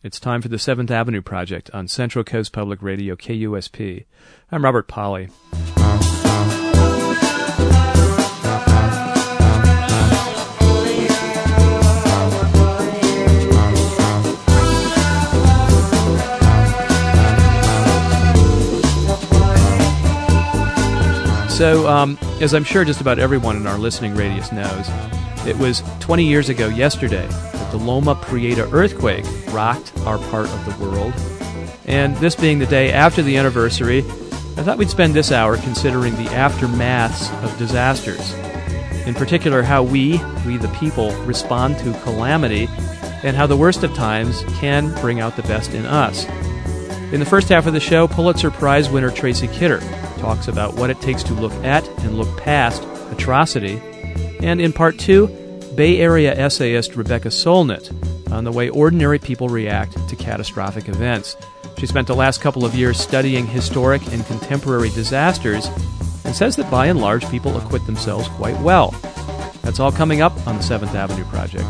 It's time for the Seventh Avenue Project on Central Coast Public Radio, KUSP. I'm Robert Pollie. So, um, as I'm sure just about everyone in our listening radius knows, it was 20 years ago yesterday the Loma Prieta earthquake rocked our part of the world. And this being the day after the anniversary, I thought we'd spend this hour considering the aftermaths of disasters. In particular, how we, we the people, respond to calamity, and how the worst of times can bring out the best in us. In the first half of the show, Pulitzer Prize winner Tracy Kidder talks about what it takes to look at and look past atrocity. And in part two, Bay Area essayist Rebecca Solnit on the way ordinary people react to catastrophic events. She spent the last couple of years studying historic and contemporary disasters and says that by and large people acquit themselves quite well. That's all coming up on the Seventh Avenue Project.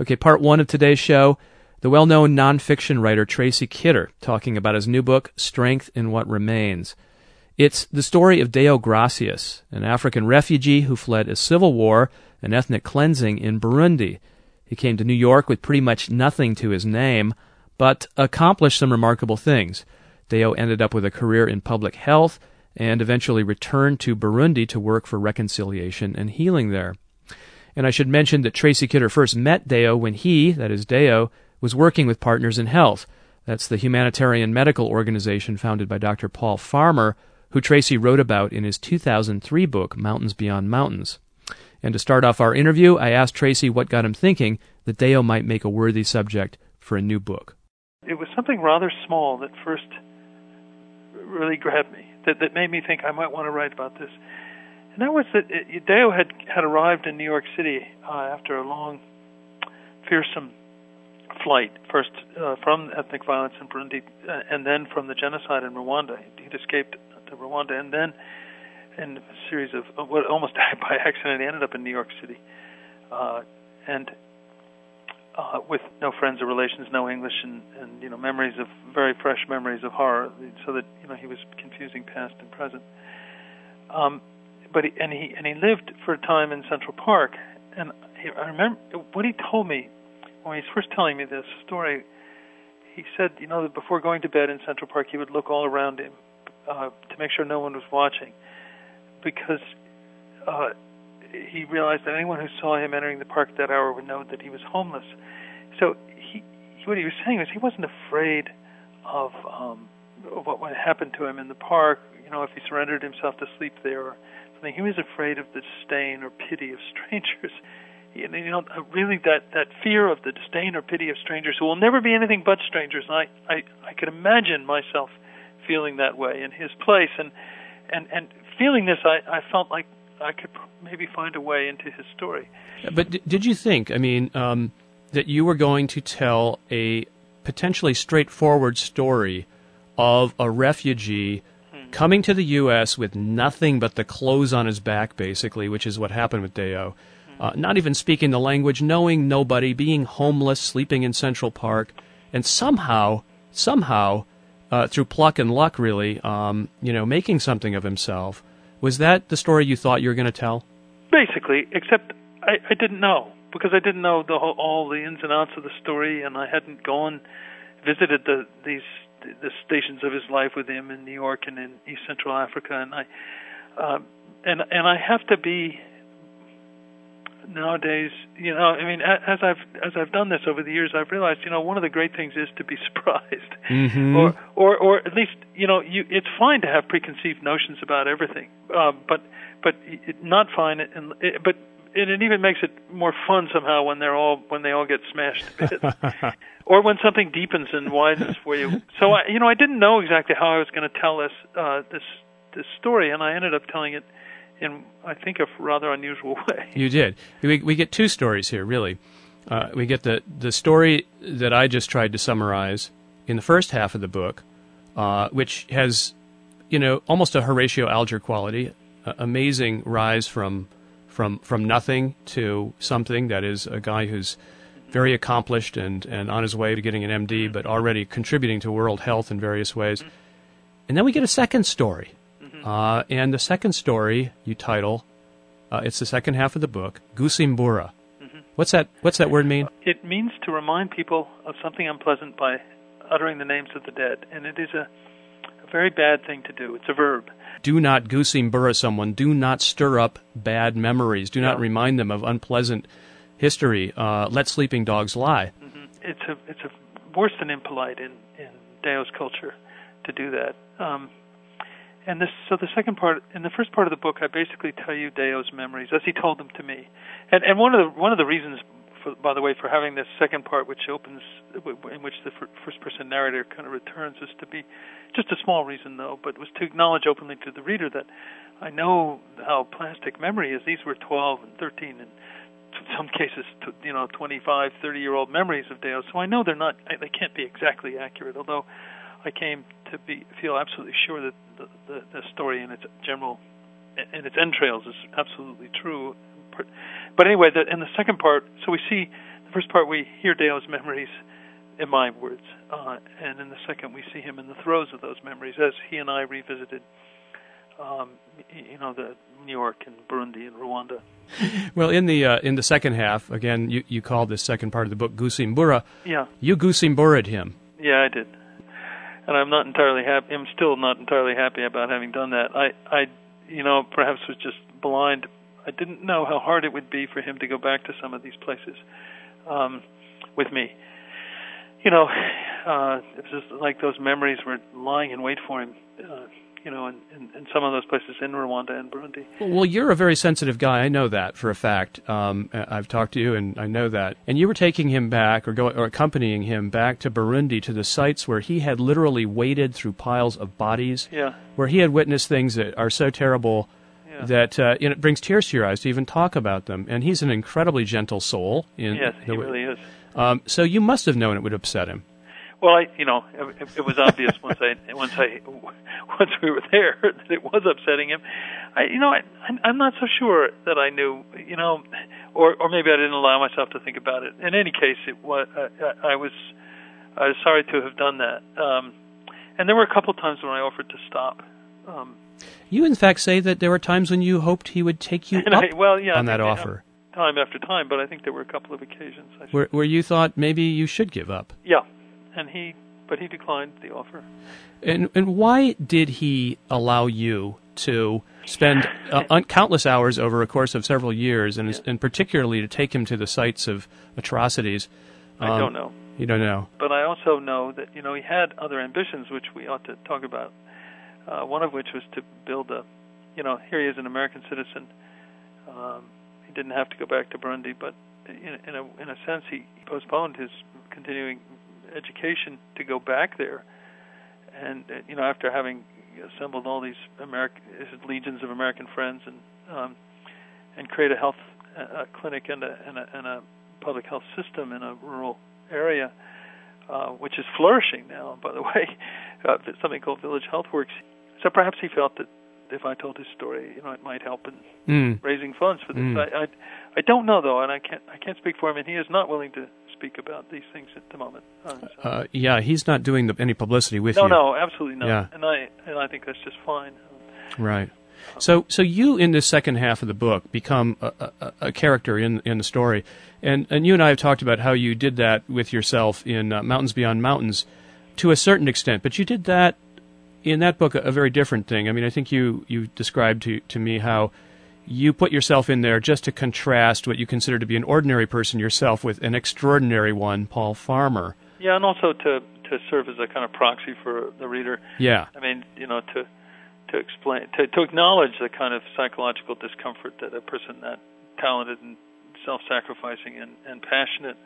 Okay, part one of today's show the well known nonfiction writer Tracy Kidder talking about his new book, Strength in What Remains. It's the story of Deo Gracias, an African refugee who fled a civil war and ethnic cleansing in Burundi. He came to New York with pretty much nothing to his name, but accomplished some remarkable things. Deo ended up with a career in public health and eventually returned to Burundi to work for reconciliation and healing there. And I should mention that Tracy Kidder first met Deo when he, that is Deo, was working with Partners in Health. That's the humanitarian medical organization founded by Dr. Paul Farmer, who Tracy wrote about in his 2003 book, Mountains Beyond Mountains. And to start off our interview, I asked Tracy what got him thinking that Deo might make a worthy subject for a new book. It was something rather small that first really grabbed me, that, that made me think I might want to write about this. And that was that it, Deo had, had arrived in New York City uh, after a long, fearsome flight, first uh, from ethnic violence in Burundi, uh, and then from the genocide in Rwanda. He'd escaped to Rwanda, and then in a series of, what almost died by accident, he ended up in New York City, uh, and uh, with no friends or relations, no English, and, and you know memories of very fresh memories of horror, so that you know he was confusing past and present. Um, but he, and he and he lived for a time in Central Park, and he, I remember what he told me when he's first telling me this story, he said, you know, that before going to bed in Central Park, he would look all around him uh, to make sure no one was watching, because uh, he realized that anyone who saw him entering the park that hour would know that he was homeless. So he, he what he was saying was he wasn't afraid of um, what would happen to him in the park. You know, if he surrendered himself to sleep there or something, he was afraid of the disdain or pity of strangers you know, really that that fear of the disdain or pity of strangers who will never be anything but strangers. And I I I could imagine myself feeling that way in his place, and and and feeling this, I I felt like I could maybe find a way into his story. But d- did you think? I mean, um, that you were going to tell a potentially straightforward story of a refugee hmm. coming to the U.S. with nothing but the clothes on his back, basically, which is what happened with Deo uh, not even speaking the language, knowing nobody, being homeless, sleeping in Central Park, and somehow, somehow, uh, through pluck and luck, really, um, you know, making something of himself. Was that the story you thought you were going to tell? Basically, except I, I didn't know because I didn't know the whole, all the ins and outs of the story, and I hadn't gone visited the these the stations of his life with him in New York and in East Central Africa, and I uh, and and I have to be nowadays, you know, I mean, as I've as I've done this over the years, I've realized, you know, one of the great things is to be surprised, mm-hmm. or or or at least, you know, you it's fine to have preconceived notions about everything, uh, but but it, not fine, and it, but and it even makes it more fun somehow when they're all when they all get smashed to bits, or when something deepens and widens for you. So I, you know, I didn't know exactly how I was going to tell this uh, this this story, and I ended up telling it in I think a rather unusual way. You did. We we get two stories here, really. Uh, we get the the story that I just tried to summarize in the first half of the book, uh, which has, you know, almost a Horatio Alger quality, amazing rise from from from nothing to something that is a guy who's very accomplished and, and on his way to getting an MD, but already contributing to world health in various ways. And then we get a second story. Uh, and the second story you title, uh, it's the second half of the book, Gusimbura. Mm-hmm. What's that? What's that word mean? It means to remind people of something unpleasant by uttering the names of the dead, and it is a, a very bad thing to do. It's a verb. Do not Gusimbura someone. Do not stir up bad memories. Do not remind them of unpleasant history. Uh, let sleeping dogs lie. Mm-hmm. It's a it's a worse than impolite in in Deo's culture to do that. Um, and this, so the second part, in the first part of the book, I basically tell you Deo's memories as he told them to me, and and one of the one of the reasons, for, by the way, for having this second part, which opens, in which the first person narrator kind of returns, is to be just a small reason though, but was to acknowledge openly to the reader that I know how plastic memory is. These were 12 and 13 and in some cases, you know, 25, 30 year old memories of Deo. So I know they're not, they can't be exactly accurate. Although I came to be feel absolutely sure that the, the, the story in its general in its entrails is absolutely true. But anyway, the, in the second part, so we see the first part we hear Deo's memories in my words, uh, and in the second we see him in the throes of those memories as he and I revisited, um, you know, the New York and Burundi and Rwanda. Well, in the uh, in the second half, again, you you called this second part of the book Gusimbura. Yeah. You Gusimbura'd him. Yeah, I did and I'm not entirely happy. I'm still not entirely happy about having done that. I, I, you know, perhaps was just blind. I didn't know how hard it would be for him to go back to some of these places um, with me. You know, uh, it was just like those memories were lying in wait for him. Uh, you know, in, in, in, some of those places in Rwanda and Burundi. Well, you're a very sensitive guy. I know that for a fact. Um, I've talked to you, and I know that. And you were taking him back, or, going, or accompanying him back to Burundi to the sites where he had literally waded through piles of bodies. Yeah. Where he had witnessed things that are so terrible. Yeah. That uh, you know, it brings tears to your eyes to even talk about them, and he's an incredibly gentle soul. In yes, he really is. Um, so you must have known it would upset him. Well, I, you know, it, it was obvious once I once I once we were there that it was upsetting him. I, you know, I, I'm not so sure that I knew, you know, or or maybe I didn't allow myself to think about it. In any case, it was I, I was I was sorry to have done that. Um, and there were a couple of times when I offered to stop. Um, you, in fact, say that there were times when you hoped he would take you up I, well, yeah, on that offer. Time after time, but I think there were a couple of occasions where, where you thought maybe you should give up. Yeah, and he but he declined the offer. And and why did he allow you to spend uh, countless hours over a course of several years, and yeah. and particularly to take him to the sites of atrocities? Um, I don't know. You don't know. But I also know that you know he had other ambitions, which we ought to talk about. Uh, one of which was to build a, you know, here he is an American citizen. Um, he didn't have to go back to Burundi, but in, in a in a sense he postponed his continuing education to go back there, and uh, you know after having assembled all these American legions of American friends and um, and create a health uh, clinic and a, and a and a public health system in a rural area, uh, which is flourishing now, by the way, uh, something called Village Health Works. So perhaps he felt that if I told his story, you know, it might help in mm. raising funds for this. Mm. I, I I don't know though, and I can't I can't speak for him, and he is not willing to speak about these things at the moment. Uh, so. uh, yeah, he's not doing the, any publicity with no, you. No, no, absolutely not. Yeah. And I and I think that's just fine. Right. So, so you in the second half of the book become a, a, a, character in in the story, and and you and I have talked about how you did that with yourself in uh, Mountains Beyond Mountains, to a certain extent. But you did that in that book a, a very different thing. I mean, I think you you described to to me how you put yourself in there just to contrast what you consider to be an ordinary person yourself with an extraordinary one, Paul Farmer. Yeah, and also to to serve as a kind of proxy for the reader. Yeah. I mean, you know, to to explain to to acknowledge the kind of psychological discomfort that a person that talented and self-sacrificing and, and passionate,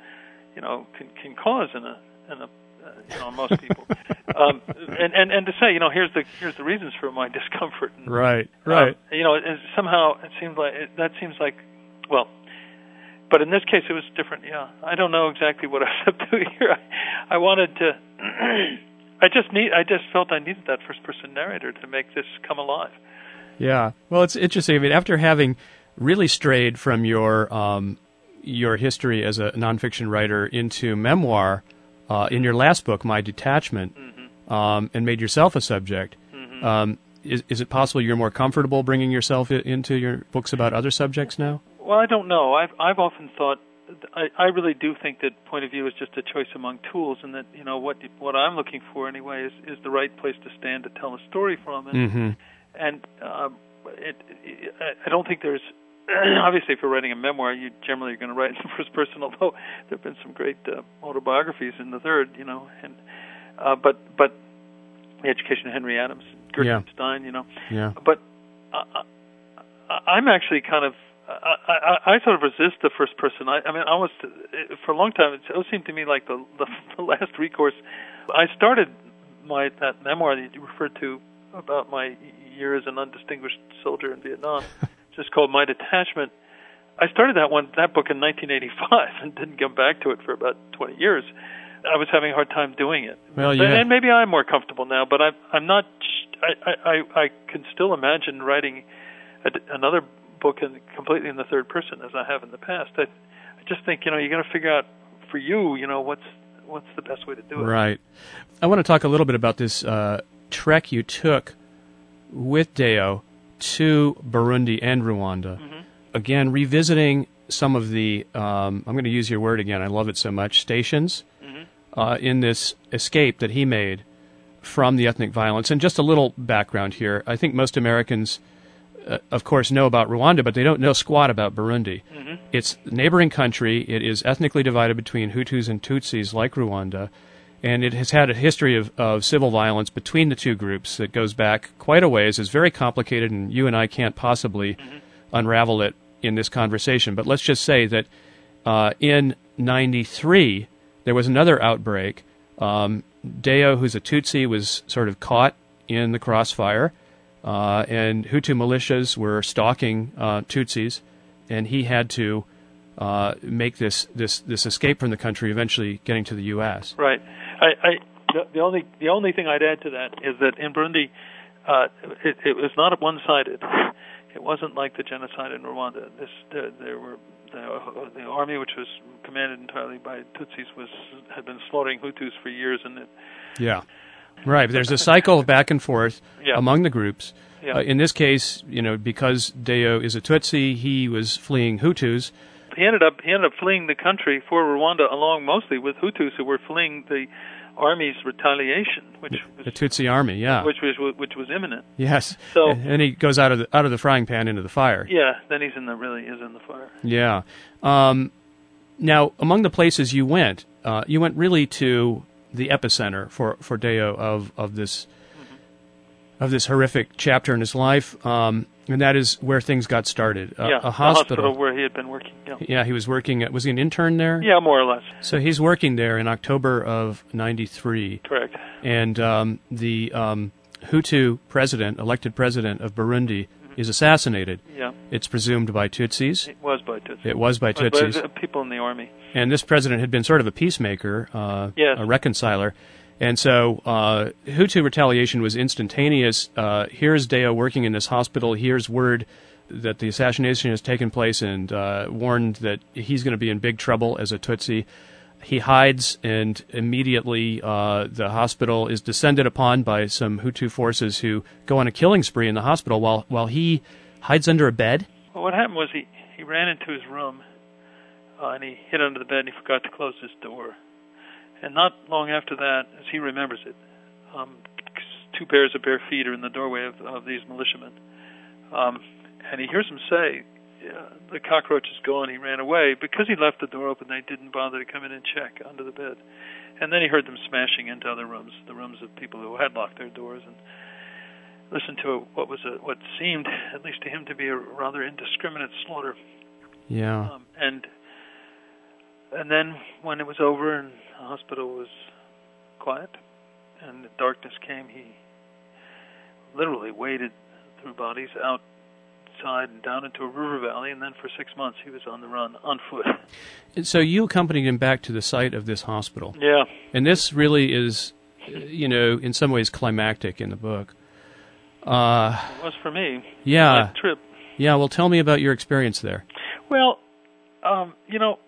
you know, can can cause in a in a you know most people. um, and, and and to say, you know, here's the here's the reasons for my discomfort. And, right, right. Um, you know, it, somehow it seems like it, that seems like, well, but in this case it was different. Yeah, I don't know exactly what I was up to here. I, I wanted to. I just need. I just felt I needed that first person narrator to make this come alive. Yeah. Well, it's interesting. I mean, after having really strayed from your um, your history as a nonfiction writer into memoir uh, in your last book, My Detachment, Mm-hmm. um, and made yourself a subject. Um, is, is it possible you're more comfortable bringing yourself into your books about other subjects now? Well, I don't know. I've I've often thought I, I really do think that point of view is just a choice among tools, and that you know what what I'm looking for anyway is is the right place to stand to tell a story from, and Mm-hmm. and um, it, it, I don't think there's obviously if you're writing a memoir, you generally are going to write in the first person. Although there have been some great uh, autobiographies in the third, you know, and uh, but but the education of Henry Adams, Gertrude Yeah. Stein, you know, Yeah. but I, I, I'm actually kind of I, I, I sort of resist the first person. I, I mean, almost uh, for a long time, it seemed to me like the, the the last recourse. I started my that memoir that you referred to about my year as an undistinguished soldier in Vietnam, just called My Detachment. I started that one that book in 1985 and didn't come back to it for about 20 years. I was having a hard time doing it. Well, and, yeah. and maybe I'm more comfortable now, but I'm I'm not. I I I, I can still imagine writing a, another book in completely in the third person as I have in the past. I I just think you know you got to figure out for you you know what's what's the best way to do it. Right. I want to talk a little bit about this uh, trek you took with Deo to Burundi and Rwanda. Mm-hmm. Again, revisiting some of the, um, I'm going to use your word again, I love it so much, stations Mm-hmm. uh, in this escape that he made from the ethnic violence. And just a little background here. I think most Americans, uh, of course, know about Rwanda, but they don't know squat about Burundi. Mm-hmm. It's a neighboring country. It is ethnically divided between Hutus and Tutsis, like Rwanda, and it has had a history of, of civil violence between the two groups that goes back quite a ways. It's very complicated, and you and I can't possibly unravel it in this conversation. But let's just say that uh, in '93 there was another outbreak. Um, Deo, who's a Tutsi, was sort of caught in the crossfire, uh, and Hutu militias were stalking uh, Tutsis, and he had to uh, make this, this this escape from the country, eventually getting to the U.S. Right. I, I the, the only the only thing I'd add to that is that in Burundi, uh, it, it was not one-sided. It wasn't like the genocide in Rwanda. This there, there were the, the army, which was commanded entirely by Tutsis, was had been slaughtering Hutus for years, and it, Yeah, right. There's a cycle of back and forth Yeah. among the groups. Yeah. Uh, in this case, you know, because Deo is a Tutsi, he was fleeing Hutus. He ended up he ended up fleeing the country for Rwanda, along mostly with Hutus who were fleeing the army's retaliation, which was The Tutsi army, yeah, which was which was imminent. yes. So- and and he goes out of the out of the frying pan into the fire. Yeah, then he's in the really is in the fire. Yeah. Um, now, among the places you went, uh, you went really to the epicenter for for Deo of of this of this horrific chapter in his life, um, and that is where things got started. Uh, yeah, a the hospital. where he had been working. Yeah, Yeah, he was working. At, was he an intern there? yeah more or less. So he's working there in October of '93, Correct. and um, the um, Hutu president, elected president of Burundi, is assassinated. Yeah, It's presumed by Tutsis. it was by Tutsis. It was by Tutsis. uh, people in the army. And this president had been sort of a peacemaker, uh, Yes. a reconciler. And so uh, Hutu retaliation was instantaneous. Uh, here's Deo working in this hospital. Here's word that the assassination has taken place and uh, warned that he's going to be in big trouble as a Tutsi. He hides, and immediately uh, the hospital is descended upon by some Hutu forces who go on a killing spree in the hospital while, while he hides under a bed. Well, what happened was he he ran into his room, uh, and he hid under the bed, and he forgot to close his door. And not long after that, as he remembers it, um, two pairs of bare feet are in the doorway of, of these militiamen, um, and he hears them say, yeah, "The cockroach is gone." He ran away because he left the door open. They didn't bother to come in and check under the bed, and then he heard them smashing into other rooms, the rooms of people who had locked their doors, and listened to a, what was a, what seemed, at least to him, to be a rather indiscriminate slaughter. Yeah. Um, and and then when it was over and the hospital was quiet and the darkness came, he literally waded through bodies outside and down into a river valley, and then for six months he was on the run on foot. And so you accompanied him back to the site of this hospital. Yeah, And this really is, you know, in some ways climactic in the book. Uh, it was for me. yeah, That trip. yeah. Well, tell me about your experience there. Well, Um, you know,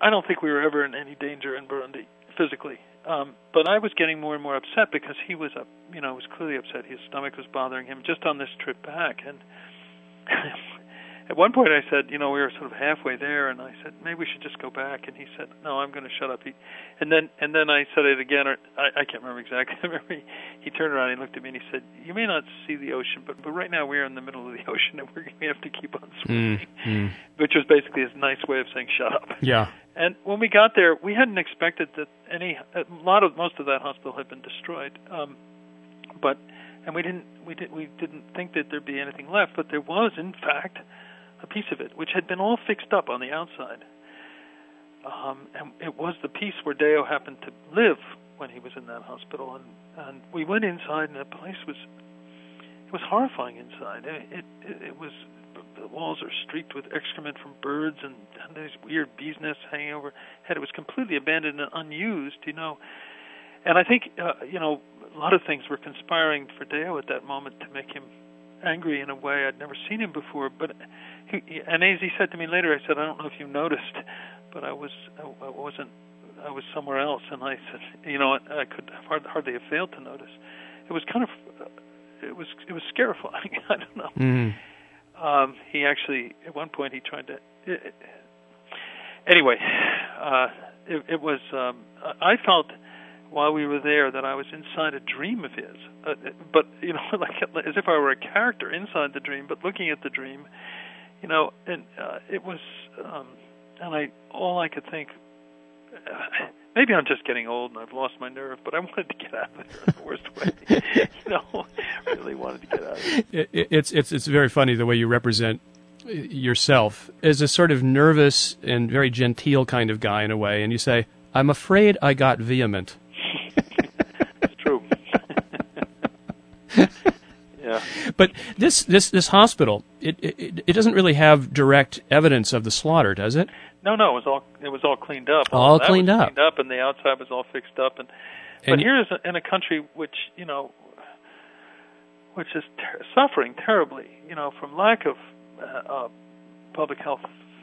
I don't think we were ever in any danger in Burundi physically. Um, but I was getting more and more upset because he was up, you know, was clearly upset. His stomach was bothering him just on this trip back, and at one point I said, you know, we were sort of halfway there, and I said maybe we should just go back. And he said, no, I'm going to shut up. He, and then and then I said it again, or I, I can't remember exactly. I remember he, he turned around and he looked at me and he said, you may not see the ocean, but but right now we are in the middle of the ocean and we're gonna we have to keep on swimming, mm, which was basically his nice way of saying shut up. Yeah. And when we got there, we hadn't expected that any a lot of most of that hospital had been destroyed. Um, but and we didn't we didn't we didn't think that there'd be anything left, but there was in fact a piece of it, which had been all fixed up on the outside. Um, and it was the piece where Deo happened to live when he was in that hospital, and and we went inside, and the place was it was horrifying inside. It it, it was the walls are streaked with excrement from birds and, these weird bees nests hanging overhead. It was completely abandoned and unused, you know. And I think uh, you know a lot of things were conspiring for Deo at that moment to make him angry in a way I'd never seen him before. But he, and as he said to me later, I said, I don't know if you noticed, but I was I, I wasn't I was somewhere else, and I said, you know, I could hard, hardly have failed to notice. It was kind of uh, it was it was scarifying. I don't know. Mm-hmm. Um, he actually at one point he tried to. It, anyway, uh, it, it was. Um, I felt while we were there that I was inside a dream of his, uh, but you know, like as if I were a character inside the dream, but looking at the dream you know, and uh, it was, um, and I all I could think. Uh, maybe I'm just getting old and I've lost my nerve, but I wanted to get out of there in the worst way. you know, really wanted to get out. Of it. It, it's it's it's very funny the way you represent yourself as a sort of nervous and very genteel kind of guy in a way, and you say, "I'm afraid I got vehement." it's true. Yeah. But this this this hospital, it, it it doesn't really have direct evidence of the slaughter, does it? No, no, it was all it was all cleaned up. All, cleaned up. Cleaned up, and the outside was all fixed up. And, and but here is in a country which you know, which is ter- suffering terribly, you know, from lack of uh, uh, public health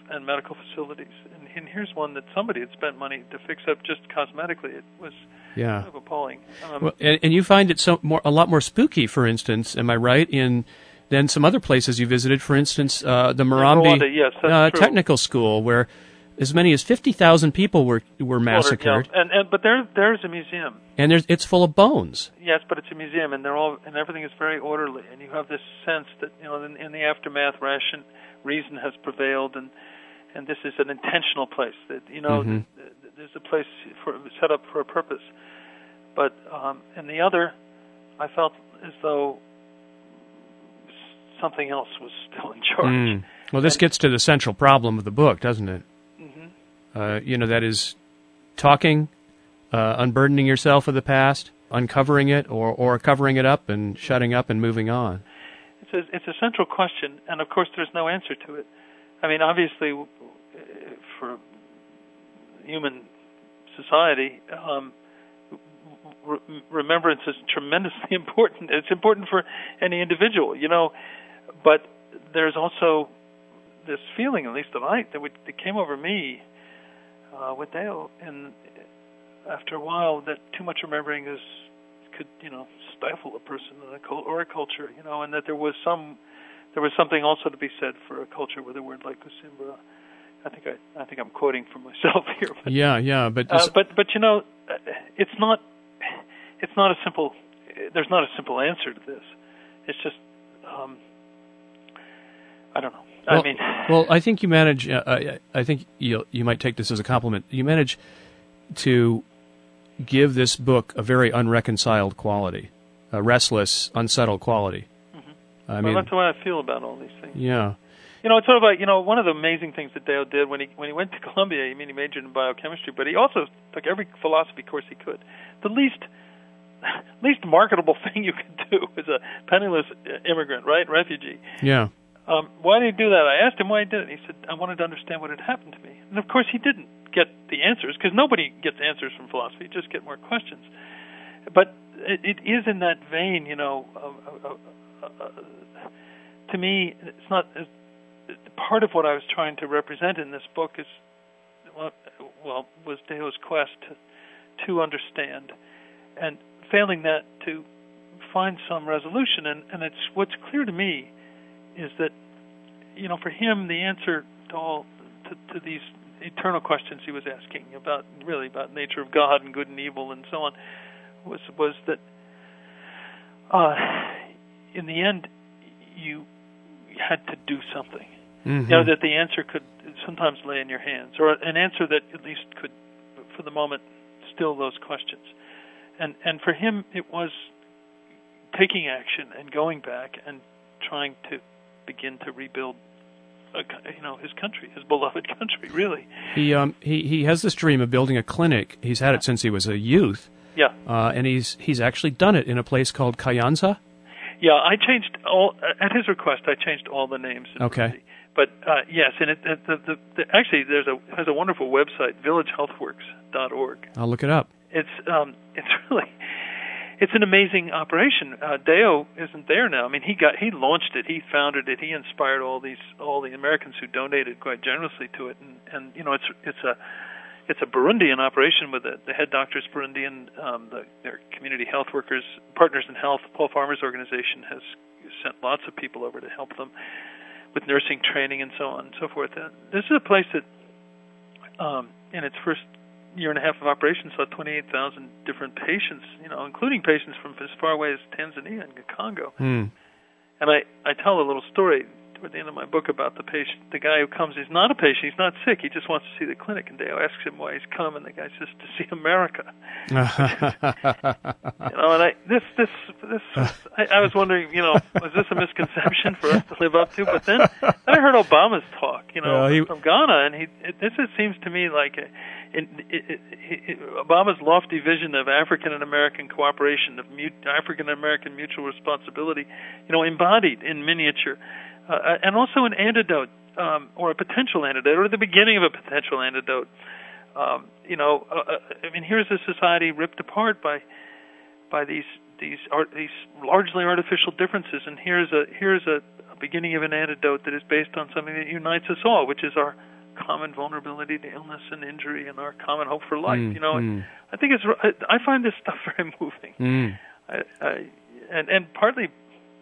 and medical facilities. And, and here's one that somebody had spent money to fix up just cosmetically. It was yeah. kind of appalling. Um, well, and, and you find it so more a lot more spooky, for instance. Am I right in? than some other places you visited, for instance, uh, the Murambi Rwanda, yes, uh, Technical School, where as many as fifty thousand people were were massacred. Yeah. And, and but there there's a museum. And there's it's full of bones. Yes, but it's a museum, and they're all and everything is very orderly, and you have this sense that you know in, in the aftermath, ration reason has prevailed, and and this is an intentional place that you know mm-hmm. th- th- there's a place for set up for a purpose. But um, in the other, I felt as though something else was still in charge. Mm. Well, this and, gets to the central problem of the book, doesn't it? Mm-hmm. Uh, you know, that is talking, uh, unburdening yourself of the past, uncovering it, or or covering it up and shutting up and moving on. It's a it's a central question, and of course, there's no answer to it. I mean, obviously, for human society, um, re- remembrance is tremendously important. It's important for any individual, you know, but there's also this feeling, at least that I that, would, that came over me uh, with Deo, and after a while, that too much remembering is could you know stifle a person in a cult or a culture, you know, and that there was some there was something also to be said for a culture with a word like Gusimbura. I think I I think I'm quoting from myself here. But, yeah, yeah, but uh, but but you know, it's not it's not a simple. There's not a simple answer to this. It's just um, I don't know. Well, I mean, well, I think you manage. Uh, I, I think you you might take this as a compliment. You manage to give this book a very unreconciled quality, a restless, unsettled quality. Mm-hmm. I well, mean, that's the way I feel about all these things. Yeah. You know, it's sort of like you know one of the amazing things that Deo did when he when he went to Columbia. I mean, he majored in biochemistry, but he also took every philosophy course he could. The least least marketable thing you could do as a penniless immigrant, right, refugee. Yeah. Um, why did he do that? I asked him why he did it. He said, I wanted to understand what had happened to me. And of course, he didn't get the answers because nobody gets answers from philosophy. You just get more questions. But it, it is in that vein, you know. Uh, uh, uh, to me, it's not. part of what I was trying to represent in this book is, well, was Deo's quest to, to understand, and failing that to find some resolution. And, and it's what's clear to me is that, you know, for him, the answer to all to, to these eternal questions he was asking about really about nature of God and good and evil and so on was was that uh, in the end you had to do something. Mm-hmm. You know that the answer could sometimes lay in your hands, or an answer that at least could, for the moment, still those questions. And and for him, it was taking action and going back and trying to begin to rebuild a, you know his country, his beloved country, really. He um he he has this dream of building a clinic. He's had it since he was a youth. Yeah. Uh, and he's he's actually done it in a place called Kayonza. Yeah, I changed all at his request. I changed all the names. Okay. But uh, yes, and it, it the, the, the, actually there's a has a wonderful website, villagehealthworks.org. I'll look it up. It's um it's really it's an amazing operation. Uh, Deo isn't there now. I mean, he got he launched it, he founded it, he inspired all these all the Americans who donated quite generously to it, and and you know it's it's a it's a Burundian operation with the, the head doctor is Burundian. Um, the, their community health workers, partners in health, Paul Farmer's organization has sent lots of people over to help them with nursing training and so on and so forth. And this is a place that, um, in its first year and a half of operation, saw 28,000 different patients, you know, including patients from as far away as Tanzania and Congo. Hmm. And I, I tell a little story toward the end of my book about the patient, the guy who comes. He's not a patient. He's not sick. He just wants to see the clinic. And Deo asks him why he's come, and the guy says to see America. you know, and I this this this I, I was wondering, you know, was this a misconception for us to live up to? But then, then I heard Obama's talk, you know, Well, he- from Ghana, and he it, this it seems to me like a, Obama's lofty vision of African and American cooperation, of African American mutual responsibility, you know, embodied in miniature, uh, and also an antidote um, or a potential antidote, or the beginning of a potential antidote. Um, you know, uh, uh, I mean, here's a society ripped apart by by these these art, these largely artificial differences, and here's a here's a, a beginning of an antidote that is based on something that unites us all, which is our common vulnerability to illness and injury, and our common hope for life. Mm, you know, mm. I think it's I, find this stuff very moving. Mm. I, I, and and partly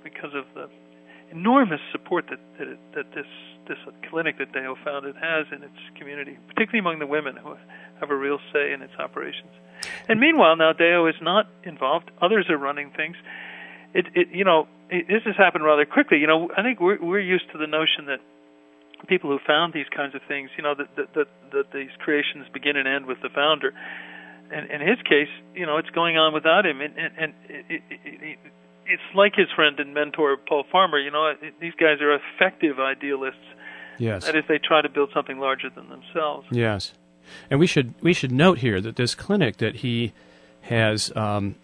because of the enormous support that that, it, that this this clinic that Deo founded has in its community, particularly among the women who have a real say in its operations. And meanwhile, now Deo is not involved; others are running things. It, it you know, it, this has happened rather quickly. You know, I think we're we're used to the notion that people who found these kinds of things, you know, that that that, that these creations begin and end with the founder. And in his case, you know, it's going on without him, and and, and it, it, it, it's like his friend and mentor Paul Farmer. You know, these guys are effective idealists. Yes. That is, they try to build something larger than themselves. Yes, and we should we should note here that this clinic that he has um,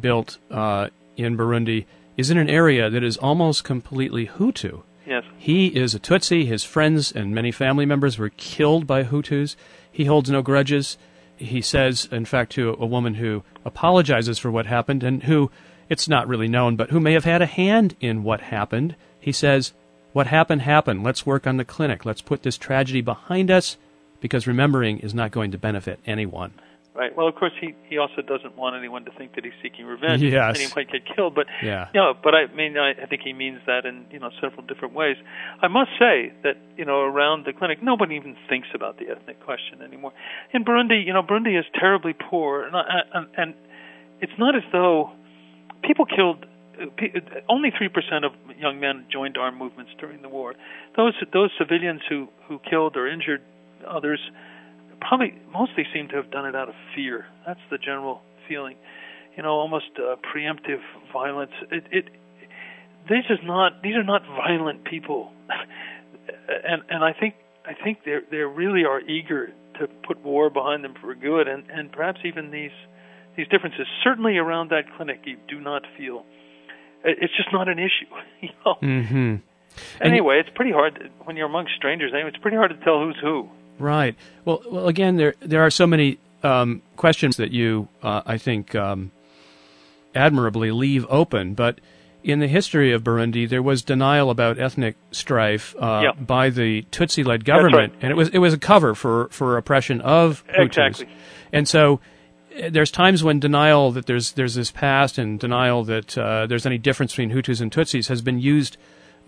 built uh, in Burundi is in an area that is almost completely Hutu. Yes. He is a Tutsi. His friends and many family members were killed by Hutus. He holds no grudges. He says, in fact, to a woman who apologizes for what happened and who, it's not really known, but who may have had a hand in what happened, he says, What happened, happened. Let's work on the clinic. Let's put this tragedy behind us because remembering is not going to benefit anyone. Right. Well, of course, he he also doesn't want anyone to think that he's seeking revenge. Yes. And he might get killed. But Yeah. you know, but I mean, I, I think he means that in you know several different ways. I must say that you know around the clinic, nobody even thinks about the ethnic question anymore. In Burundi, you know, Burundi is terribly poor, and and, and it's not as though people killed. pe- Only three percent of young men joined armed movements during the war. Those those civilians who who killed or injured others probably mostly seem to have done it out of fear. That's the general feeling. You know, almost uh, preemptive violence. It, it this is not these are not violent people, and and I think I think they they really are eager to put war behind them for good, and and perhaps even these these differences. Certainly around that clinic, you do not feel. It's just not an issue. You know. Mm-hmm. Anyway, it's pretty hard when you're among strangers. Anyway, it's pretty hard to tell who's who. Right. Well, well, again, there there are so many um, questions that you, uh, I think, um, admirably leave open. But in the history of Burundi, there was denial about ethnic strife uh, Yeah. by the Tutsi-led government, right. and it was it was a cover for for oppression of Hutus. Exactly. And so, uh, there's times when denial that there's there's this past and denial that uh, there's any difference between Hutus and Tutsis has been used,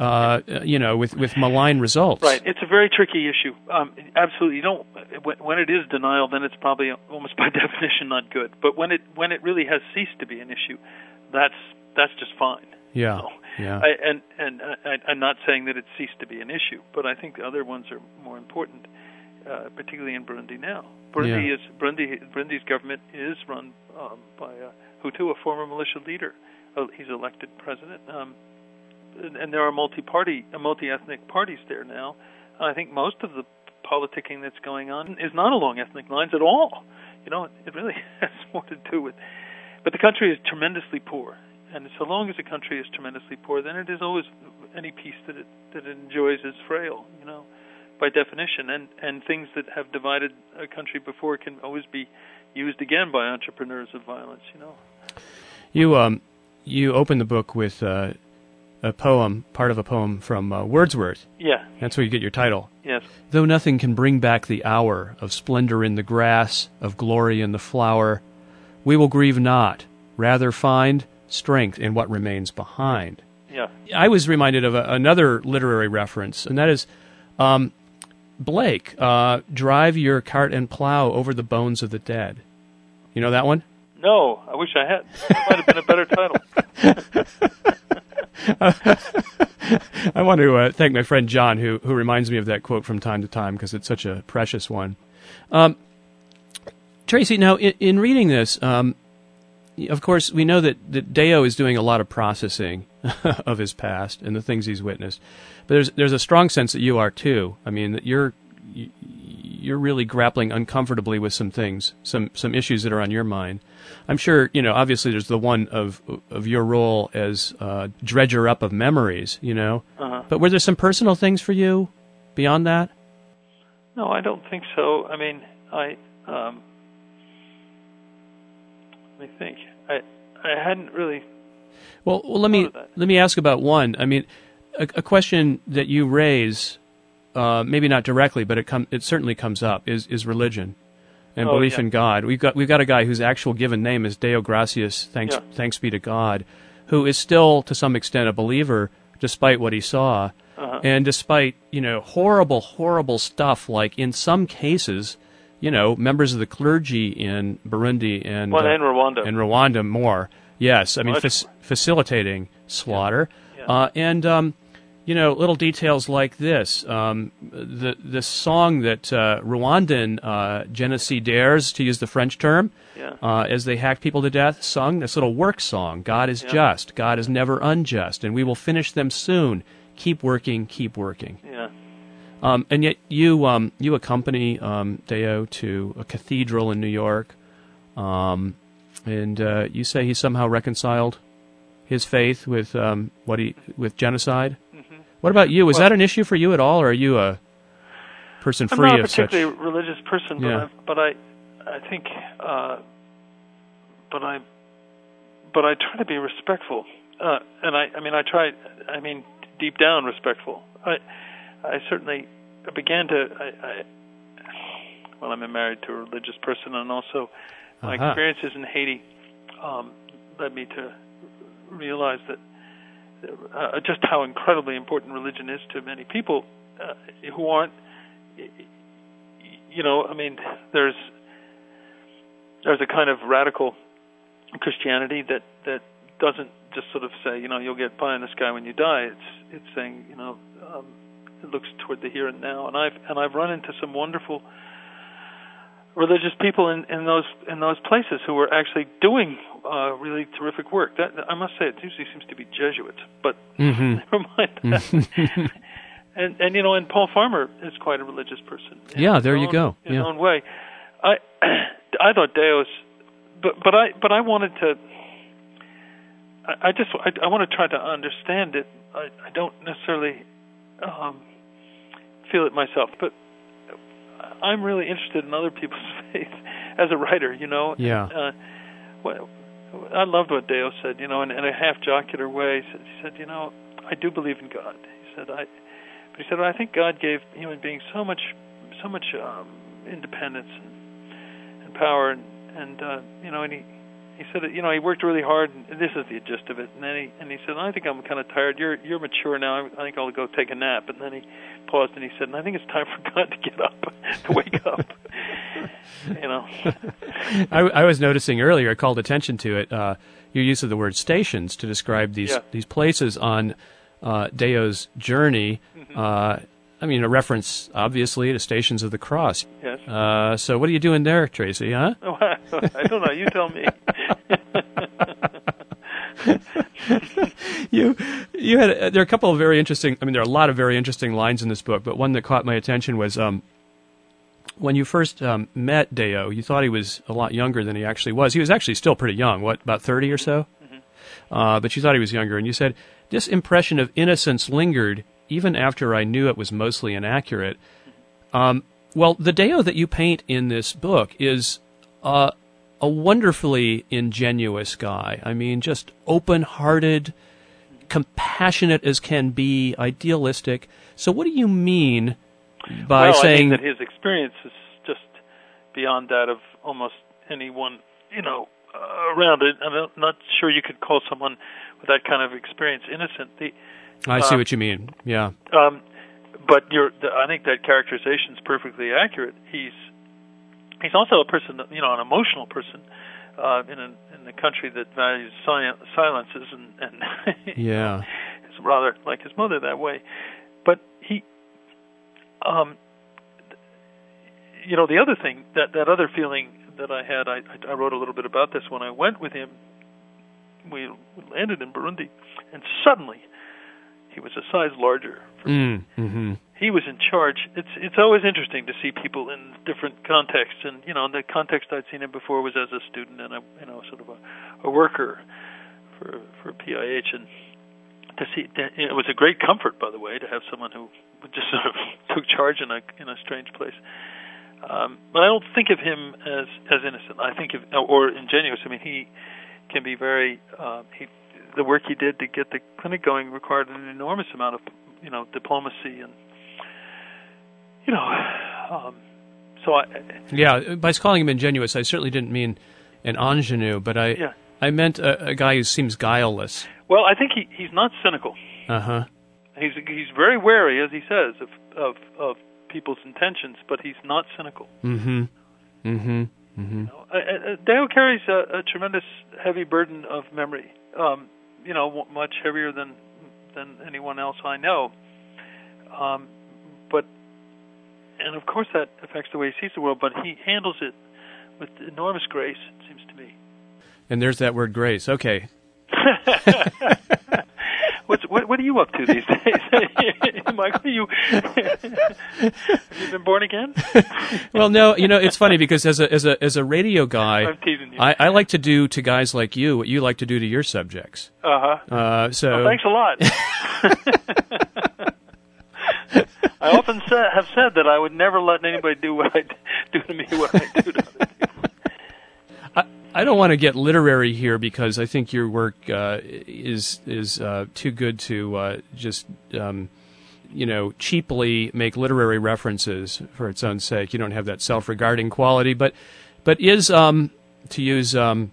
uh, you know, with with malign results. Right. It's a very tricky issue. Um, absolutely. You don't. When, it is denial, then it's probably almost by definition not good. But when it when it really has ceased to be an issue, that's that's just fine. Yeah. So, Yeah. I, and and I, I'm not saying that it ceased to be an issue, but I think the other ones are more important, uh, particularly in Burundi now. Burundi Yeah. is Burundi. Burundi's government is run um, by a Hutu, a former militia leader. Uh, he's elected president, um, and, there are multi-party, uh, multi-ethnic parties there now. I think most of the politicking that's going on is not along ethnic lines at all. You know, it, it really has more to do with. But the country is tremendously poor, and so long as a country is tremendously poor, then it is always any peace that it that it enjoys is frail. You know, by definition, and and things that have divided a country before can always be used again by entrepreneurs of violence. You know. You um you open the book with uh, a poem, part of a poem from uh, Wordsworth. Yeah. That's where you get your title. Yes. Though nothing can bring back the hour of splendor in the grass, of glory in the flower, we will grieve not, rather find strength in what remains behind. Yeah. I was reminded of a, another literary reference, and that is um, Blake, uh, drive your cart and plow over the bones of the dead. You know that one? No, I wish I had. It might have been a better title. I want to uh, thank my friend John, who who reminds me of that quote from time to time because it's such a precious one. Um, Tracy, now in, in reading this, um, of course, we know that, that Deo is doing a lot of processing of his past and the things he's witnessed, but there's there's a strong sense that you are too. I mean, that you're you- you're really grappling uncomfortably with some things, some some issues that are on your mind. I'm sure you know. Obviously, there's the one of of your role as uh, dredger up of memories, you know. Uh-huh. But were there some personal things for you beyond that? No, I don't think so. I mean, I um, let me think. I I hadn't really. Well, well let me Thought of that. let me ask about one. I mean, a, a question that you raise, uh, maybe not directly, but it com- it certainly comes up is is religion and Oh, belief yeah. in God. We've got we've got a guy whose actual given name is Deo Gracias, thanks Yeah. thanks be to God, who is still to some extent a believer despite what he saw, Uh-huh. and despite you know horrible horrible stuff like in some cases. You know, members of the clergy in Burundi and Well, uh, and Rwanda. and Rwanda more. Yes, I mean facilitating slaughter, Yeah. Uh, and um, you know little details like this. Um, the the song that uh, Rwandan uh, genocidaires, to use the French term, yeah. uh, as they hacked people to death, sung this little work song. God is Yeah. just. God is never unjust, and we will finish them soon. Keep working. Keep working. yeah. Um, and yet you um, you accompany um, Deo to a cathedral in New York, um, and uh, you say he somehow reconciled his faith with um, what he with genocide. What about you? Is Well- that an issue for you at all, or are you a person I'm free not a of such? particularly religious person, but Yeah. I, but I, I think, uh, but I, but I try to be respectful, uh, and I, I mean, I try, I mean, deep down respectful. I, I certainly began to, I, I well, I'm married to a religious person, and also my Uh-huh. experiences in Haiti um, led me to realize that uh, just how incredibly important religion is to many people uh, who aren't you know, I mean, there's there's a kind of radical Christianity that that doesn't just sort of say, you know, you'll get pie in the sky when you die. It's it's saying, you know, um, it looks toward the here and now. And I've and I've run into some wonderful religious people in in those in those places who are actually doing uh, really terrific work. That I must say, it usually seems to be Jesuits, but hmm never mind that. and and you know, and Paul Farmer is quite a religious person. Yeah, there you go. In Yeah. his own way. I I thought Deus, but but I but I wanted to. I, I just I, I want to try to understand it. I, I don't necessarily um, feel it myself, but I'm really interested in other people's faith as a writer. You know. Yeah. Uh, well, I loved what Deo said, you know, in, in a half jocular way. He said, he said, you know, I do believe in God. He said, I, but he said, well, I think God gave human beings so much, so much um, independence and, and power, and, and uh, you know, and he, he said, you know, he worked really hard, and this is the gist of it. And then he, and he said, I think I'm kind of tired. You're, you're mature now. I think I'll go take a nap. And then he paused and he said, and I think it's time for God to get up, to wake up. you know. I, I was noticing earlier. I called attention to it. Uh, your use of the word stations to describe these Yeah. these places on uh, Deo's journey. Mm-hmm. Uh, I mean, a reference obviously to Stations of the Cross. Yes. Uh, so, what are you doing there, Tracy? Huh? I don't know. You tell me. you you had uh, there are a couple of very interesting. I mean, there are a lot of very interesting lines in this book, but one that caught my attention was um, when you first um, met Deo. You thought he was a lot younger than he actually was. He was actually still pretty young. What about thirty or so? Uh, but you thought he was younger, and you said this impression of innocence lingered even after I knew it was mostly inaccurate. Um, well, the Deo that you paint in this book is uh, a wonderfully ingenuous guy. I mean, just open hearted, compassionate as can be, idealistic. So, what do you mean by well, saying that his experience is just beyond that of almost anyone, you know, uh, around it. I'm not- sure you could call someone with that kind of experience innocent. The, I see uh, what you mean. Yeah. um, but you're, the, I think that characterization is perfectly accurate. He's he's also a person, that, you know, an emotional person uh, in a, in a country that values silences and, and Yeah. is rather like his mother that way. But he, um, you know, the other thing that that other feeling that I had, I I wrote a little bit about this when I went with him. We landed in Burundi, and suddenly he was a size larger. Mm, hmm He was in charge. It's it's always interesting to see people in different contexts, and you know, the context I'd seen him before was as a student and a you know sort of a, a worker for for PIH, and to see it was a great comfort, by the way, to have someone who just sort of took charge in a in a strange place. Um, but I don't think of him as as innocent. I think of or ingenuous. I mean, he can be very. Uh, he the work he did to get the clinic going required an enormous amount of you know diplomacy and you know. Um, so I Yeah, by calling him ingenuous, I certainly didn't mean an ingenue, but I yeah. I meant a, a guy who seems guileless. Well, I think he he's not cynical. Uh huh. He's he's very wary, as he says, of of of people's intentions, but he's not cynical. Mm-hmm. Mm-hmm. Mm-hmm. Uh, uh, Deo carries a, a tremendous heavy burden of memory. Um, you know, much heavier than than anyone else I know. Um, but and of course that affects the way he sees the world. But he handles it with enormous grace. It seems to me. And there's that word grace. Okay. What's, what what are you up to these days, Michael? You have you been born again? Well, no, you know it's funny because as a as a as a radio guy, I'm teasing you. I, I like to do to guys like you what you like to do to your subjects. Uh huh. Uh, so Well, thanks a lot. I often sa- have said that I would never let anybody do what I do to me what I do to other people. I, don't want to get literary here because I think your work uh, is is uh, too good to uh, just um, you know cheaply make literary references for its own sake. You don't have that self-regarding quality, but but is um, to use um,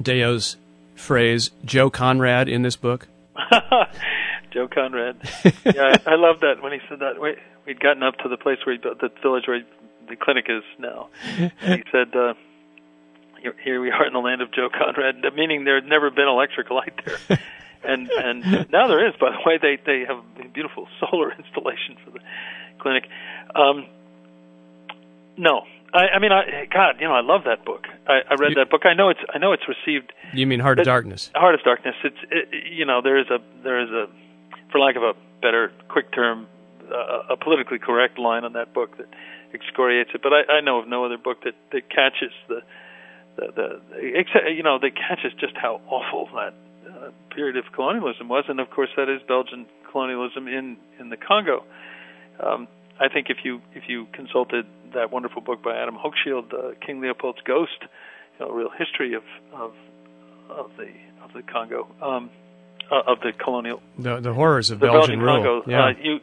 Deo's phrase, Joe Conrad in this book. Joe Conrad. Yeah, I, I love that when he said that. We, we'd gotten up to the place where he built the village where he, the clinic is now. And he said, uh, here, "Here we are in the land of Joe Conrad," meaning there had never been electric light there. And and now there is. By the way, they they have a beautiful solar installation for the clinic. Um, no, I, I mean, I, God, you know, I love that book. I, I read You- that book. I know it's I know it's received You mean Heart of Darkness? Heart of Darkness. It's it, you know there is a there is a for lack of a better quick term uh, a politically correct line on that book that excoriates it. But I, I know of no other book that that catches the the, the except, you know that catches just how awful that uh, period of colonialism was, and of course that is Belgian colonialism in in the Congo. Um, I think if you if you consulted that wonderful book by Adam Hochschild, uh, King Leopold's Ghost, you know, a real history of of of the of the Congo, um, uh, of the colonial the the horrors of the Belgian, Belgian rule. Congo. Yeah. Uh, you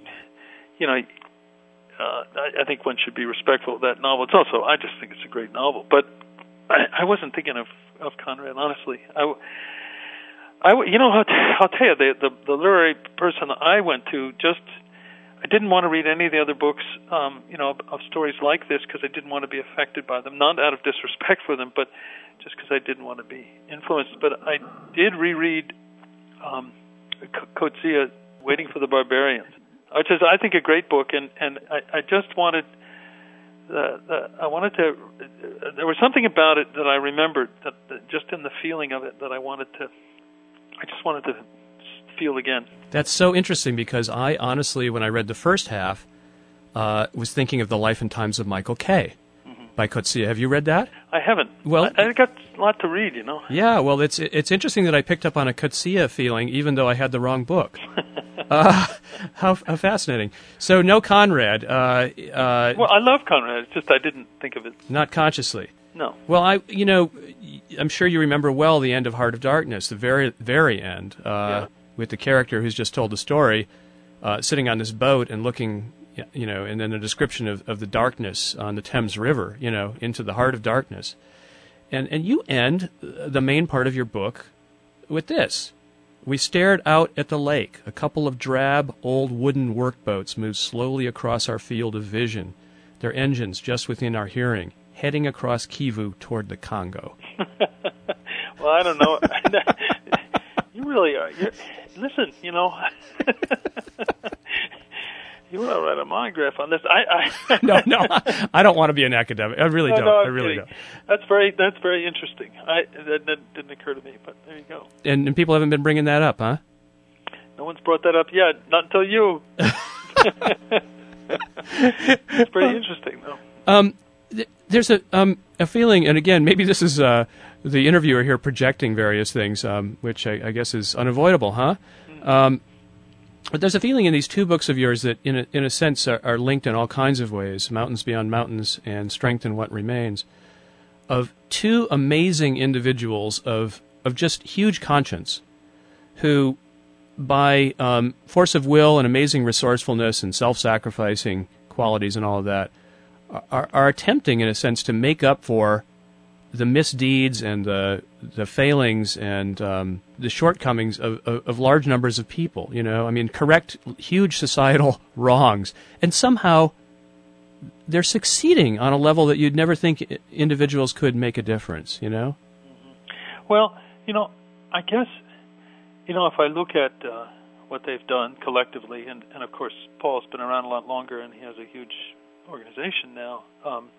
you know. Uh, I, I think one should be respectful of that novel. It's also, I just think it's a great novel. But I, I wasn't thinking of of Conrad, honestly. I, I you know, I'll, I'll tell you, the, the the literary person I went to just I didn't want to read any of the other books, um, you know, of, of stories like this because I didn't want to be affected by them. Not out of disrespect for them, but just because I didn't want to be influenced. But I did reread um, Coetzee, Waiting for the Barbarians, which is, I think, a great book, and and I, I just wanted. The, I wanted to. There was something about it that I remembered, that, that just in the feeling of it, that I wanted to. I just wanted to feel again. That's so interesting because I honestly, when I read the first half, uh, was thinking of the life and times of Michael Kay. By Coetzee. Have you read that? I haven't. Well- I, I got a lot to read, you know. Yeah, well, it's it's interesting that I picked up on a Coetzee feeling, even though I had the wrong book. uh, how, how fascinating! So, no Conrad, uh, uh, Well, I love Conrad. It's just I didn't think of it. not consciously. No. Well, I, you know, I'm sure you remember well the end of Heart of Darkness, the very, very end, uh, Yeah. with the character who's just told the story, uh, sitting on this boat and looking, you know, and then a description of, of the darkness on the Thames River, you know, into the heart of darkness, and and you end the main part of your book with this. We stared out at the lake. A couple of drab, old wooden workboats moved slowly across our field of vision, their engines just within our hearing, heading across Kivu toward the Congo. well, I don't know. really are. You're, listen, you know. you want to write a monograph on this? I. I no, no, I don't want to be an academic. I really No, don't. no, I really kidding. don't. That's very that's very interesting. I that, that didn't occur to me, but there you go. And, and people haven't been bringing that up, huh? No one's brought that up yet. Not until you. it's pretty interesting, though. Um, th- there's a um, a feeling, and again, maybe this is uh, the interviewer here projecting various things, um, which I, I guess is unavoidable, huh? Um, but there's a feeling in these two books of yours that, in a, in a sense, are, are linked in all kinds of ways: "Mountains Beyond Mountains" and "Strength in What Remains," of two amazing individuals of of just huge conscience, who, by um, force of will and amazing resourcefulness and self-sacrificing qualities and all of that, are, are attempting, in a sense, to make up for the misdeeds and the the failings and um, the shortcomings of, of, of large numbers of people. You know, I mean, correct huge societal wrongs, and somehow they're succeeding on a level that you'd never think individuals could make a difference. You know, Well, you know, I guess, you know, if I look at uh, what they've done collectively, and, and of course, Paul's been around a lot longer, and he has a huge organization now. Um,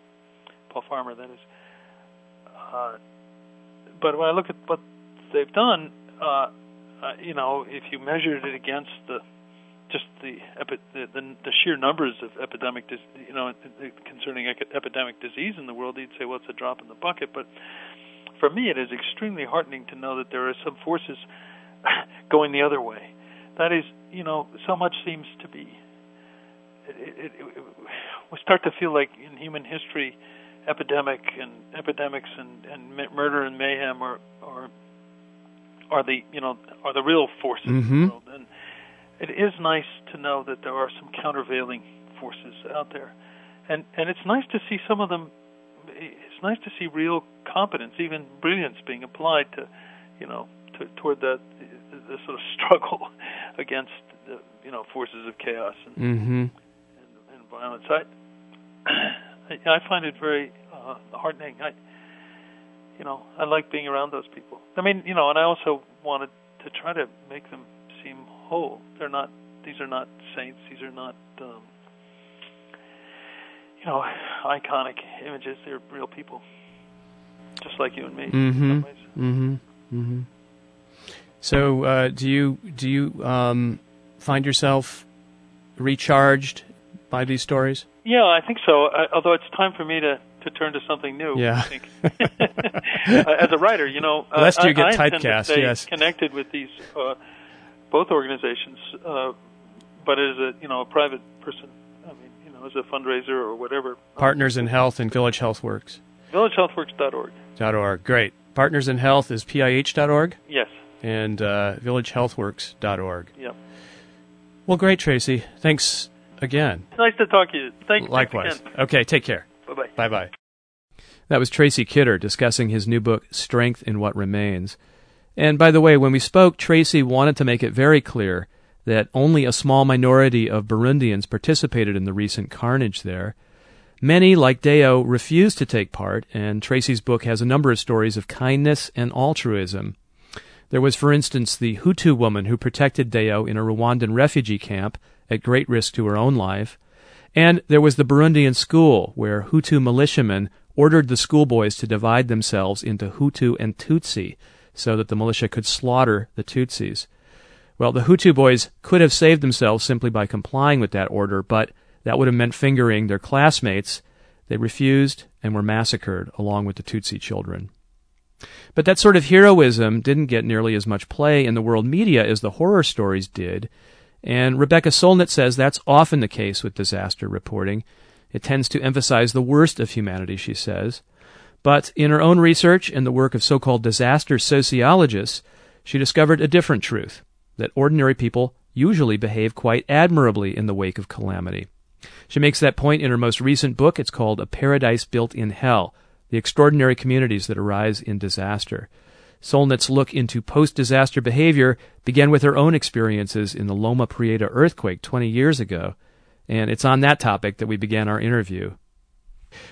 Paul Farmer, that is. Uh, but when I look at what they've done, uh, uh, you know, if you measured it against the just the, epi- the, the the sheer numbers of epidemic, dis- you know, concerning ec- epidemic disease in the world, you'd say, well, it's a drop in the bucket. But for me, it is extremely heartening to know that there are some forces going the other way. That is, you know, so much seems to be. It, it, it, we start to feel like in human history, epidemic and epidemics and, and murder and mayhem are are are the you know are the real forces in Mhm. the world. And it is nice to know that there are some countervailing forces out there, and and it's nice to see some of them. It's nice to see real competence, even brilliance, being applied to, you know, to, toward that the, the sort of struggle against the you know forces of chaos and, mm-hmm. and, and violence. I I I find it very uh, heartening. I you know I like being around those people. I mean you know, and I also wanted to try to make them seem whole. They're not. These are not saints. These are not. Um, you know, iconic images. They're real people, just like you and me. Mm-hmm. Mm-hmm. Mm-hmm. So, uh, do you do you um, find yourself recharged by these stories? Yeah, I think so. I, although it's time for me to, to turn to something new. Yeah. I think. Uh, As a writer, you know, Lest you get I intend typecast, to yes. connected with these uh, both organizations, uh, but as a you know a private person. I mean, you know, as a fundraiser or whatever. Partners in Health and Village Health Works. VillageHealthWorks.org. Dot org. Great. Partners in Health is PIH.org? Yes. And uh, villagehealthworks.org. Yep. Well, great, Tracy. Thanks again. It's nice to talk to you. Thank, you. Likewise. Okay, take care. Bye bye. Bye bye. That was Tracy Kidder discussing his new book, Strength in What Remains. And by the way, when we spoke, Tracy wanted to make it very clear that only a small minority of Burundians participated in the recent carnage there. Many, like Deo, refused to take part, and Tracy's book has a number of stories of kindness and altruism. There was, for instance, the Hutu woman who protected Deo in a Rwandan refugee camp at great risk to her own life. And there was the Burundian school, where Hutu militiamen ordered the schoolboys to divide themselves into Hutu and Tutsi so that the militia could slaughter the Tutsis. Well, the Hutu boys could have saved themselves simply by complying with that order, but that would have meant fingering their classmates. They refused and were massacred along with the Tutsi children. But that sort of heroism didn't get nearly as much play in the world media as the horror stories did, and Rebecca Solnit says that's often the case with disaster reporting. It tends to emphasize the worst of humanity, she says. But in her own research and the work of so called disaster sociologists, she discovered a different truth that ordinary people usually behave quite admirably in the wake of calamity. She makes that point in her most recent book. It's called A Paradise Built in Hell The Extraordinary Communities That Arise in Disaster. Solnit's look into post disaster behavior began with her own experiences in the Loma Prieta earthquake 20 years ago, and it's on that topic that we began our interview.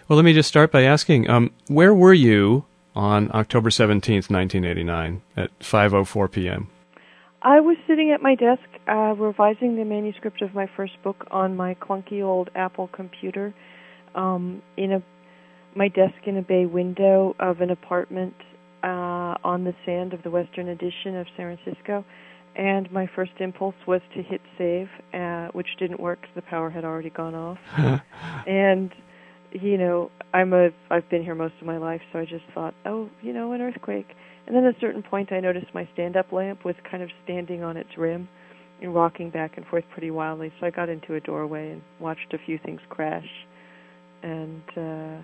Well, let me just start by asking um, where were you on October 17th, 1989, at 5.04 p.m.? I was sitting at my desk uh, revising the manuscript of my first book on my clunky old Apple computer um, in a my desk in a bay window of an apartment uh, on the sand of the Western Addition of San Francisco. And my first impulse was to hit save, uh, which didn't work the power had already gone off. and you know, I'm a I've been here most of my life, so I just thought, oh, you know, an earthquake and then at a certain point, I noticed my stand-up lamp was kind of standing on its rim and rocking back and forth pretty wildly. So I got into a doorway and watched a few things crash, and uh,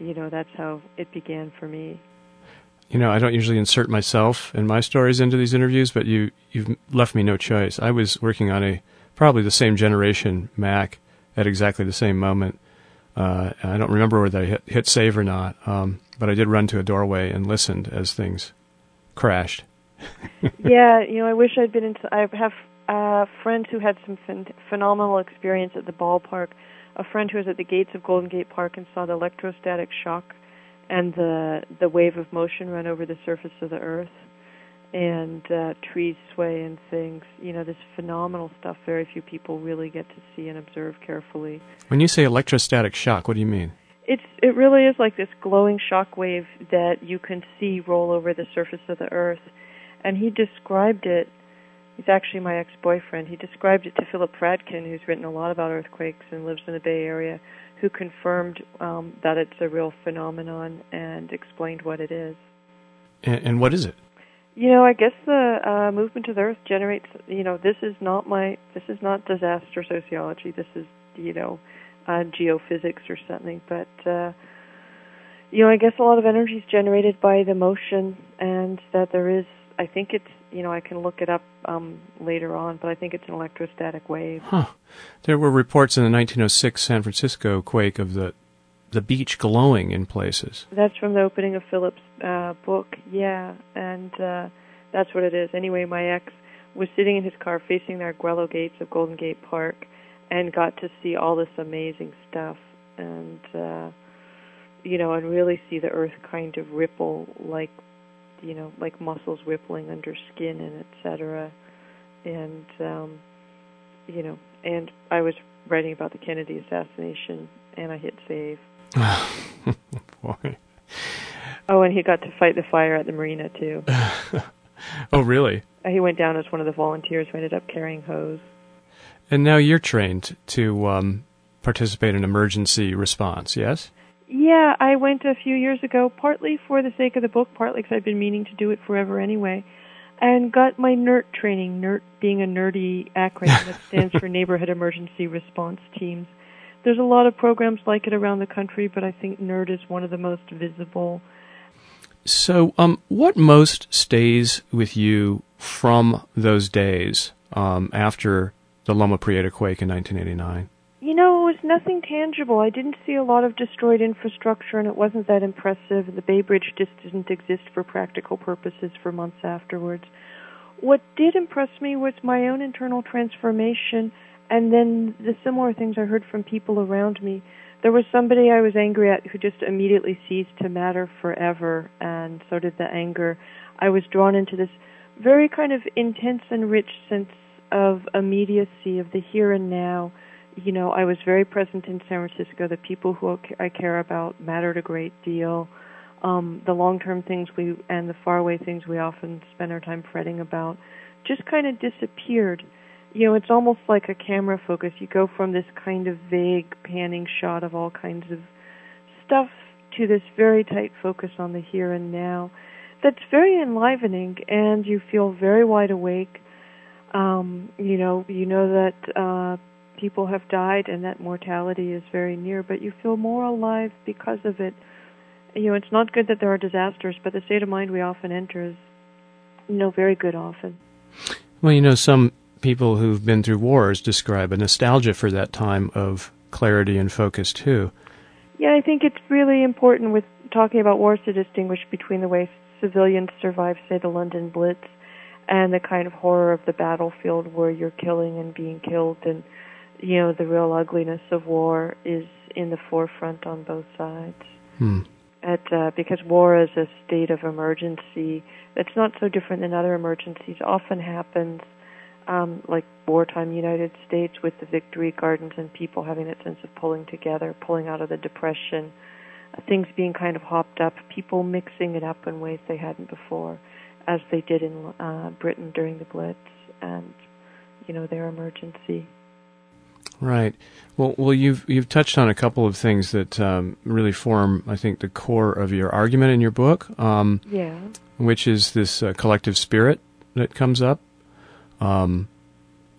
you know that's how it began for me. You know, I don't usually insert myself and my stories into these interviews, but you you've left me no choice. I was working on a probably the same generation Mac at exactly the same moment. Uh, I don't remember whether I hit, hit save or not, um, but I did run to a doorway and listened as things crashed. yeah, you know, I wish I'd been into. I have uh, friends who had some phen- phenomenal experience at the ballpark. A friend who was at the gates of Golden Gate Park and saw the electrostatic shock and the the wave of motion run over the surface of the earth and uh, trees sway and things. You know, this phenomenal stuff. Very few people really get to see and observe carefully. When you say electrostatic shock, what do you mean? It's it really is like this glowing shock wave that you can see roll over the surface of the earth. And he described it he's actually my ex-boyfriend. He described it to Philip Fradkin, who's written a lot about earthquakes and lives in the Bay Area, who confirmed um, that it's a real phenomenon and explained what it is. And, and what is it? You know, I guess the uh, movement of the Earth generates. You know, this is not my. This is not disaster sociology. This is, you know, uh, geophysics or something. But uh, you know, I guess a lot of energy is generated by the motion, and that there is. I think it's. You know, I can look it up um, later on, but I think it's an electrostatic wave. Huh. There were reports in the 1906 San Francisco quake of the the beach glowing in places. That's from the opening of Philip's uh, book. Yeah, and uh, that's what it is. Anyway, my ex was sitting in his car facing the Arguello gates of Golden Gate Park and got to see all this amazing stuff and uh you know and really see the earth kind of ripple like you know like muscles rippling under skin and etc and um you know and i was writing about the kennedy assassination and i hit save. Boy. oh and he got to fight the fire at the marina too. Oh really? He went down as one of the volunteers who ended up carrying hose. And now you're trained to um, participate in emergency response, yes? Yeah, I went a few years ago, partly for the sake of the book, partly because I've been meaning to do it forever anyway, and got my NERT training, NERT being a nerdy acronym that stands for Neighborhood Emergency Response Teams. There's a lot of programs like it around the country, but I think NERT is one of the most visible. So, um, what most stays with you from those days um, after the Loma Prieta quake in 1989? You know, was nothing tangible. I didn't see a lot of destroyed infrastructure, and it wasn't that impressive. The Bay Bridge just didn't exist for practical purposes for months afterwards. What did impress me was my own internal transformation, and then the similar things I heard from people around me. There was somebody I was angry at who just immediately ceased to matter forever, and so did the anger. I was drawn into this very kind of intense and rich sense of immediacy of the here and now. You know, I was very present in San Francisco. The people who I care about mattered a great deal. Um, the long-term things we and the faraway things we often spend our time fretting about just kind of disappeared. You know, it's almost like a camera focus. You go from this kind of vague panning shot of all kinds of stuff to this very tight focus on the here and now that's very enlivening and you feel very wide awake um you know you know that uh people have died and that mortality is very near but you feel more alive because of it. You know it's not good that there are disasters but the state of mind we often enter is you know very good often. Well you know some people who've been through wars describe a nostalgia for that time of clarity and focus too. Yeah i think it's really important with talking about wars to distinguish between the way civilians survive say the london blitz and the kind of horror of the battlefield where you're killing and being killed and you know the real ugliness of war is in the forefront on both sides hmm. at uh, because war is a state of emergency that's not so different than other emergencies often happens um, like wartime United States with the victory gardens and people having that sense of pulling together, pulling out of the depression, uh, things being kind of hopped up, people mixing it up in ways they hadn't before as they did in uh, Britain during the Blitz and you know their emergency. Right. Well, well, you've you've touched on a couple of things that um, really form, I think, the core of your argument in your book. Um, yeah. Which is this uh, collective spirit that comes up. Um,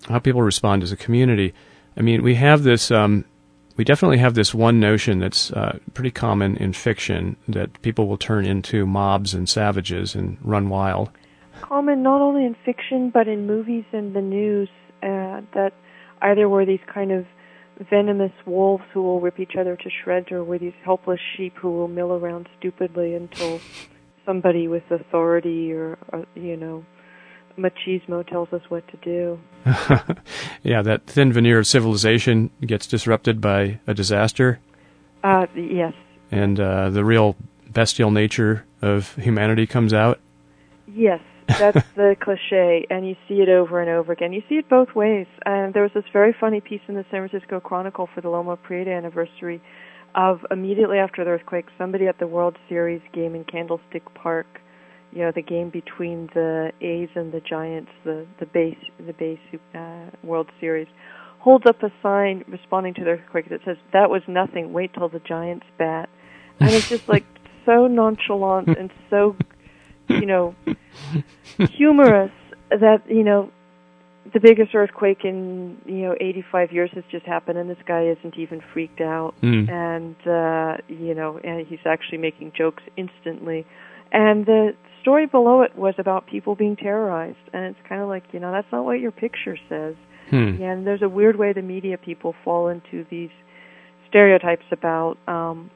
how people respond as a community. I mean, we have this um, we definitely have this one notion that's uh, pretty common in fiction that people will turn into mobs and savages and run wild. Common not only in fiction but in movies and the news uh, that either were these kind of venomous wolves who will rip each other to shreds or were these helpless sheep who will mill around stupidly until somebody with authority or, or uh, you know machismo tells us what to do. yeah, that thin veneer of civilization gets disrupted by a disaster. Uh, yes. And uh, the real bestial nature of humanity comes out. Yes, that's the cliche, and you see it over and over again. You see it both ways. And there was this very funny piece in the San Francisco Chronicle for the Loma Prieta anniversary of immediately after the earthquake, somebody at the World Series game in Candlestick Park you know the game between the A's and the Giants, the the base the base uh, World Series, holds up a sign responding to the earthquake that says that was nothing. Wait till the Giants bat, and it's just like so nonchalant and so you know humorous that you know the biggest earthquake in you know 85 years has just happened and this guy isn't even freaked out mm. and uh you know and he's actually making jokes instantly and the story below it was about people being terrorized, and it's kind of like you know that's not what your picture says. Hmm. And there's a weird way the media people fall into these stereotypes about um,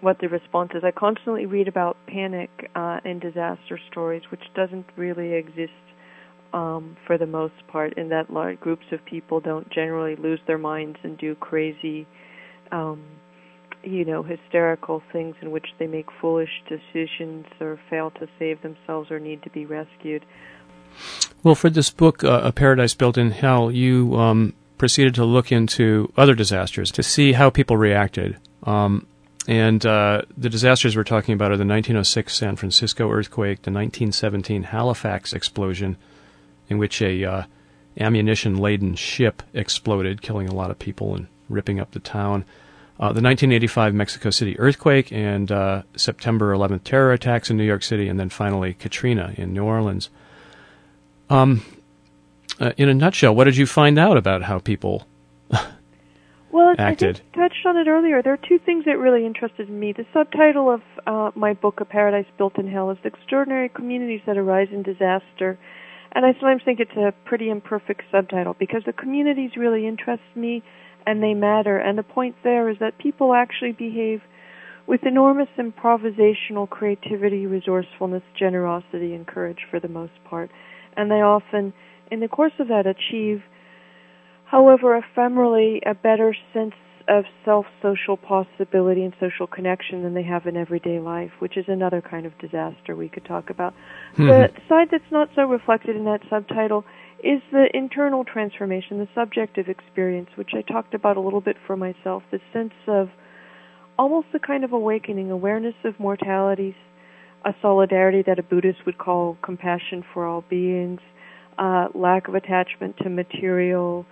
what the response is. I constantly read about panic uh, and disaster stories, which doesn't really exist um, for the most part. In that large groups of people don't generally lose their minds and do crazy. Um, you know, hysterical things in which they make foolish decisions or fail to save themselves or need to be rescued. Well, for this book, uh, A Paradise Built in Hell, you um, proceeded to look into other disasters to see how people reacted. Um, and uh, the disasters we're talking about are the 1906 San Francisco earthquake, the 1917 Halifax explosion, in which a uh, ammunition-laden ship exploded, killing a lot of people and ripping up the town uh, the 1985 Mexico City earthquake and uh, September 11th terror attacks in New York City, and then finally Katrina in New Orleans. Um, uh, in a nutshell, what did you find out about how people well, acted. I touched on it earlier. There are two things that really interested me. The subtitle of uh, my book, A Paradise Built in Hell, is extraordinary communities that arise in disaster. And I sometimes think it's a pretty imperfect subtitle because the communities really interest me and they matter. And the point there is that people actually behave with enormous improvisational creativity, resourcefulness, generosity, and courage for the most part. And they often, in the course of that, achieve – however ephemerally, a better sense of self social possibility and social connection than they have in everyday life, which is another kind of disaster we could talk about. Mm-hmm. The side that's not so reflected in that subtitle is the internal transformation, the subjective experience, which I talked about a little bit for myself, the sense of almost a kind of awakening, awareness of mortality, a solidarity that a Buddhist would call compassion for all beings, uh, lack of attachment to material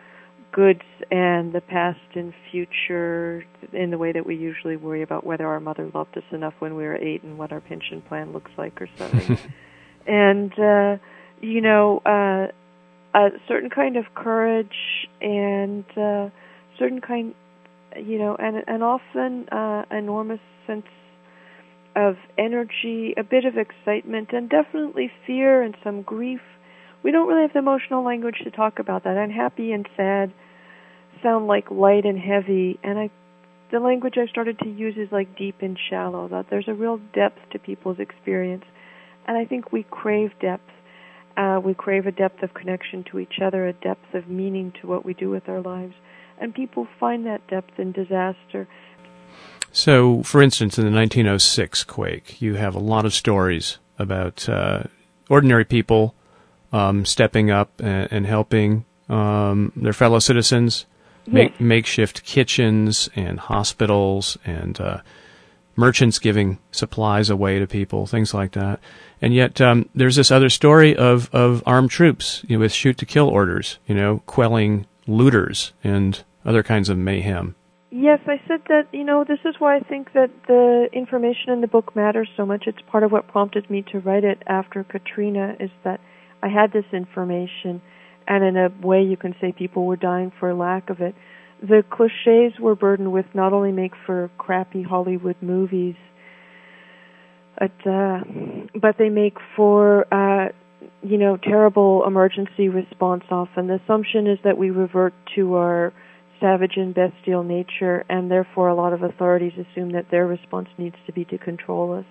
goods and the past and future in the way that we usually worry about whether our mother loved us enough when we were eight and what our pension plan looks like or something. and uh you know, uh a certain kind of courage and uh certain kind you know, and and often uh enormous sense of energy, a bit of excitement and definitely fear and some grief we don't really have the emotional language to talk about that. Unhappy and sad sound like light and heavy, and I, the language I started to use is like deep and shallow. That there's a real depth to people's experience, and I think we crave depth. Uh, we crave a depth of connection to each other, a depth of meaning to what we do with our lives, and people find that depth in disaster. So, for instance, in the 1906 quake, you have a lot of stories about uh, ordinary people um, stepping up and, and helping um, their fellow citizens make, yes. makeshift kitchens and hospitals and uh, merchants giving supplies away to people, things like that. And yet, um, there's this other story of, of armed troops you know, with shoot to kill orders, you know, quelling looters and other kinds of mayhem. Yes, I said that, you know, this is why I think that the information in the book matters so much. It's part of what prompted me to write it after Katrina, is that I had this information and in a way you can say people were dying for lack of it. The cliches were burdened with not only make for crappy Hollywood movies, but, uh, but they make for uh, you know terrible emergency response. Often the assumption is that we revert to our savage and bestial nature, and therefore a lot of authorities assume that their response needs to be to control us,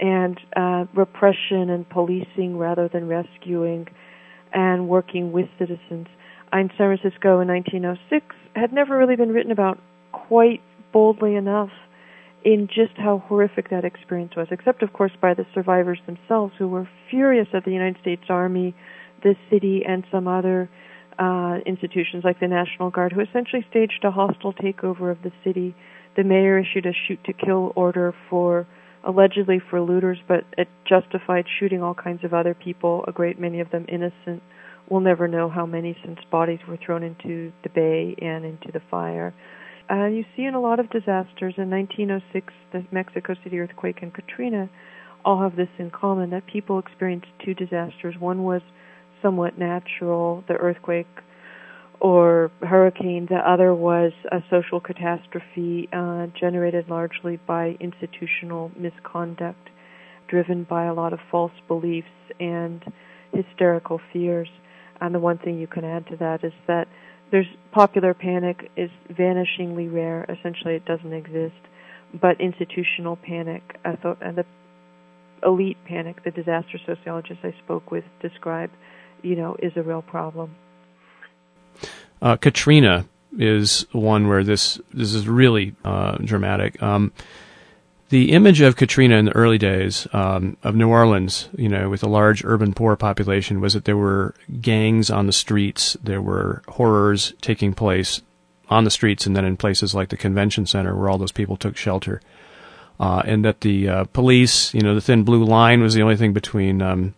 and uh, repression and policing rather than rescuing and working with citizens. In San Francisco in 1906 had never really been written about quite boldly enough in just how horrific that experience was, except, of course, by the survivors themselves who were furious at the United States Army, the city, and some other uh, institutions like the National Guard, who essentially staged a hostile takeover of the city. The mayor issued a shoot to kill order for allegedly for looters, but it justified shooting all kinds of other people, a great many of them innocent. We'll never know how many since bodies were thrown into the bay and into the fire. Uh, you see in a lot of disasters in 1906, the Mexico City earthquake and Katrina all have this in common that people experienced two disasters. One was somewhat natural, the earthquake or hurricane. The other was a social catastrophe uh, generated largely by institutional misconduct, driven by a lot of false beliefs and hysterical fears. And the one thing you can add to that is that there's popular panic is vanishingly rare. Essentially, it doesn't exist. But institutional panic, uh, the elite panic, the disaster sociologists I spoke with describe, you know, is a real problem. Uh, Katrina is one where this this is really uh, dramatic. Um, the image of Katrina in the early days um, of New Orleans, you know, with a large urban poor population, was that there were gangs on the streets, there were horrors taking place on the streets, and then in places like the convention center where all those people took shelter, uh, and that the uh, police, you know, the thin blue line was the only thing between um,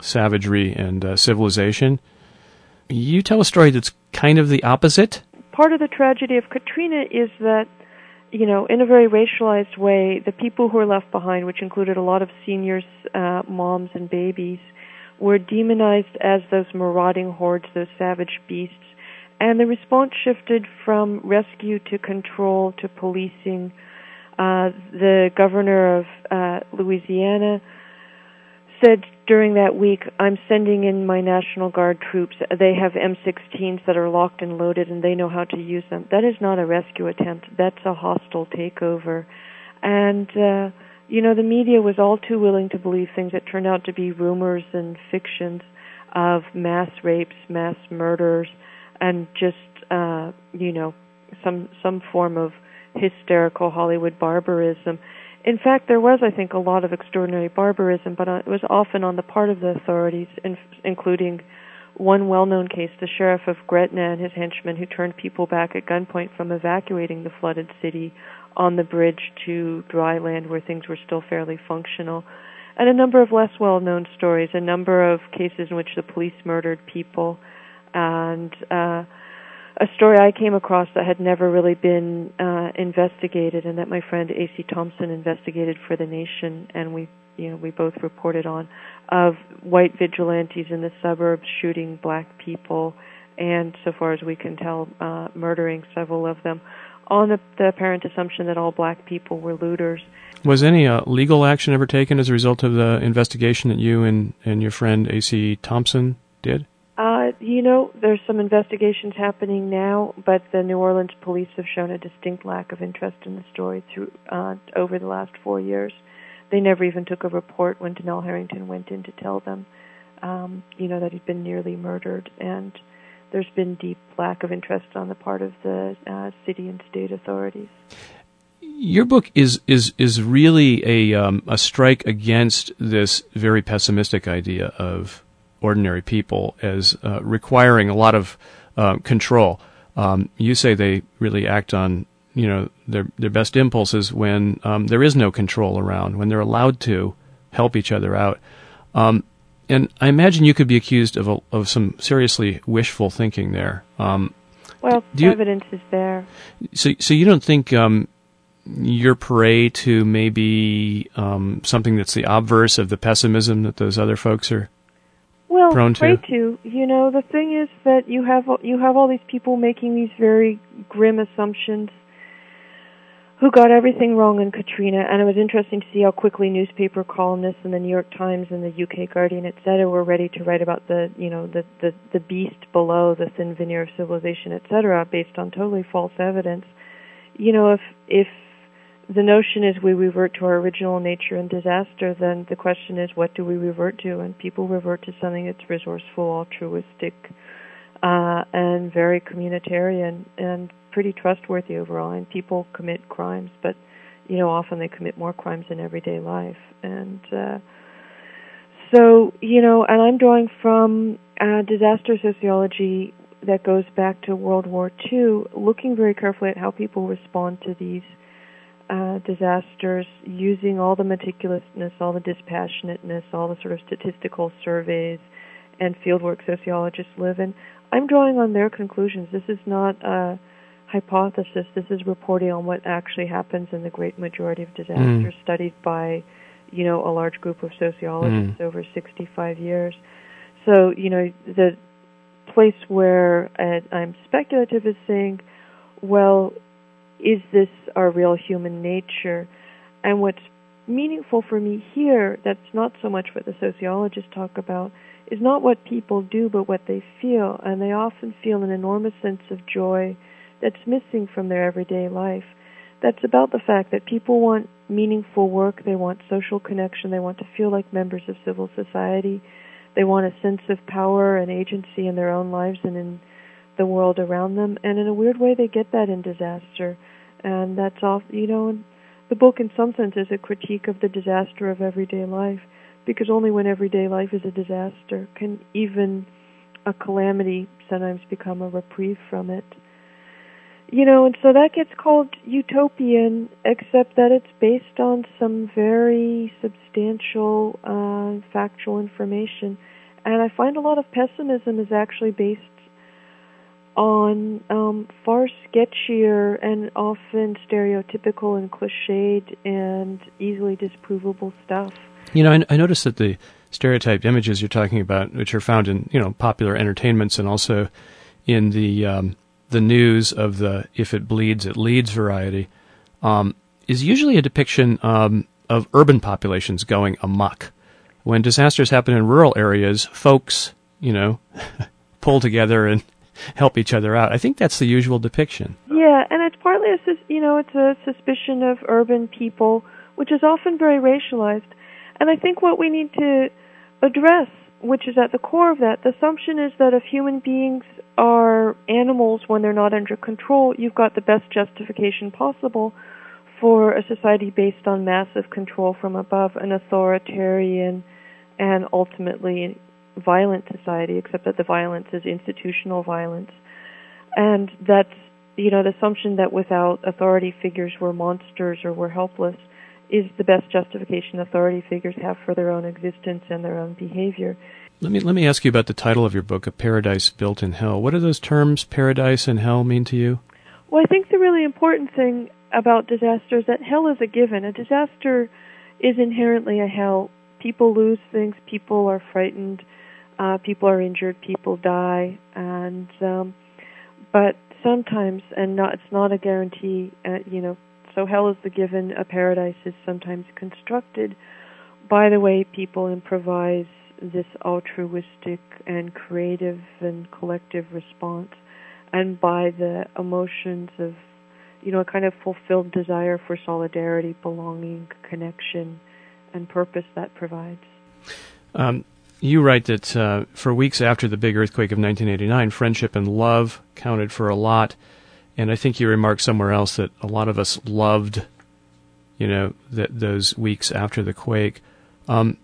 savagery and uh, civilization. You tell a story that's kind of the opposite? Part of the tragedy of Katrina is that, you know, in a very racialized way, the people who were left behind, which included a lot of seniors, uh, moms, and babies, were demonized as those marauding hordes, those savage beasts. and the response shifted from rescue to control to policing. Uh, the governor of uh, Louisiana said during that week, I'm sending in my National Guard troops. They have M16s that are locked and loaded, and they know how to use them. That is not a rescue attempt. That's a hostile takeover. And, uh, you know, the media was all too willing to believe things that turned out to be rumors and fictions of mass rapes, mass murders, and just, uh, you know, some some form of hysterical Hollywood barbarism in fact, there was, I think, a lot of extraordinary barbarism, but uh, it was often on the part of the authorities, including one well-known case, the sheriff of Gretna and his henchmen who turned people back at gunpoint from evacuating the flooded city on the bridge to dry land where things were still fairly functional. And a number of less well-known stories, a number of cases in which the police murdered people, and uh, a story I came across that had never really been uh, investigated, and that my friend A.C. Thompson investigated for the Nation, and we, you know, we both reported on, of white vigilantes in the suburbs shooting black people, and so far as we can tell, uh, murdering several of them, on the, the apparent assumption that all black people were looters. Was any uh, legal action ever taken as a result of the investigation that you and, and your friend A.C. Thompson did? Uh, you know, there's some investigations happening now, but the New Orleans police have shown a distinct lack of interest in the story through uh, over the last four years. They never even took a report when Donnell Herrington went in to tell them, um, you know, that he'd been nearly murdered, and there's been deep lack of interest on the part of the uh, city and state authorities. Your book is is is really a um, a strike against this very pessimistic idea of ordinary people as uh, requiring a lot of uh, control. Um, you say they really act on you know their their best impulses when um, there is no control around, when they're allowed to help each other out. Um, and I imagine you could be accused of a, of some seriously wishful thinking there. Um, well, you, evidence is there. So, so you don't think um, you're prey to maybe um, something that's the obverse of the pessimism that those other folks are well, prone to. to. You know, the thing is that you have you have all these people making these very grim assumptions who got everything wrong in Katrina, and it was interesting to see how quickly newspaper columnists in the New York Times and the UK Guardian, etc., were ready to write about the, you know, the the the beast below the thin veneer of civilization, etc., based on totally false evidence. You know, if if the notion is we revert to our original nature in disaster, then the question is what do we revert to? And people revert to something that's resourceful, altruistic, uh, and very communitarian and pretty trustworthy overall. And people commit crimes, but you know often they commit more crimes in everyday life. And uh, so you know, and I'm drawing from uh, disaster sociology that goes back to World War II, looking very carefully at how people respond to these uh, disasters using all the meticulousness, all the dispassionateness, all the sort of statistical surveys and fieldwork sociologists live in. I'm drawing on their conclusions. This is not a hypothesis. This is reporting on what actually happens in the great majority of disasters mm. studied by, you know, a large group of sociologists mm. over 65 years. So, you know, the place where uh, I'm speculative is saying, well, is this our real human nature? And what's meaningful for me here, that's not so much what the sociologists talk about, is not what people do, but what they feel. And they often feel an enormous sense of joy that's missing from their everyday life. That's about the fact that people want meaningful work, they want social connection, they want to feel like members of civil society, they want a sense of power and agency in their own lives and in the world around them. And in a weird way, they get that in disaster. And that's off, you know, And the book in some sense is a critique of the disaster of everyday life because only when everyday life is a disaster can even a calamity sometimes become a reprieve from it. You know, and so that gets called utopian, except that it's based on some very substantial uh, factual information. And I find a lot of pessimism is actually based on um, far sketchier and often stereotypical and cliched and easily disprovable stuff. You know, I, I noticed that the stereotyped images you're talking about, which are found in you know popular entertainments and also in the um, the news of the "if it bleeds, it leads" variety um, is usually a depiction um, of urban populations going amok. When disasters happen in rural areas, folks, you know, pull together and help each other out. I think that's the usual depiction. Yeah, and it's partly a you know it's a suspicion of urban people, which is often very racialized. And I think what we need to address, which is at the core of that, the assumption is that if human beings are animals when they're not under control, you've got the best justification possible for a society based on massive control from above, an authoritarian and ultimately violent society, except that the violence is institutional violence. And that's, you know, the assumption that without authority figures we're monsters or we're helpless is the best justification authority figures have for their own existence and their own behavior. Let me let me ask you about the title of your book, A Paradise Built in Hell. What do those terms paradise and hell mean to you? Well, I think the really important thing about disaster is that hell is a given. A disaster is inherently a hell. People lose things, people are frightened, uh, people are injured, people die, and um, but sometimes, and not it's not a guarantee. Uh, you know, so hell is the given. A paradise is sometimes constructed by the way people improvise this altruistic and creative and collective response, and by the emotions of, you know, a kind of fulfilled desire for solidarity, belonging, connection, and purpose that provides. Um, you write that uh, for weeks after the big earthquake of 1989, friendship and love counted for a lot and I think you remarked somewhere else that a lot of us loved, you know, th- those weeks after the quake. Um,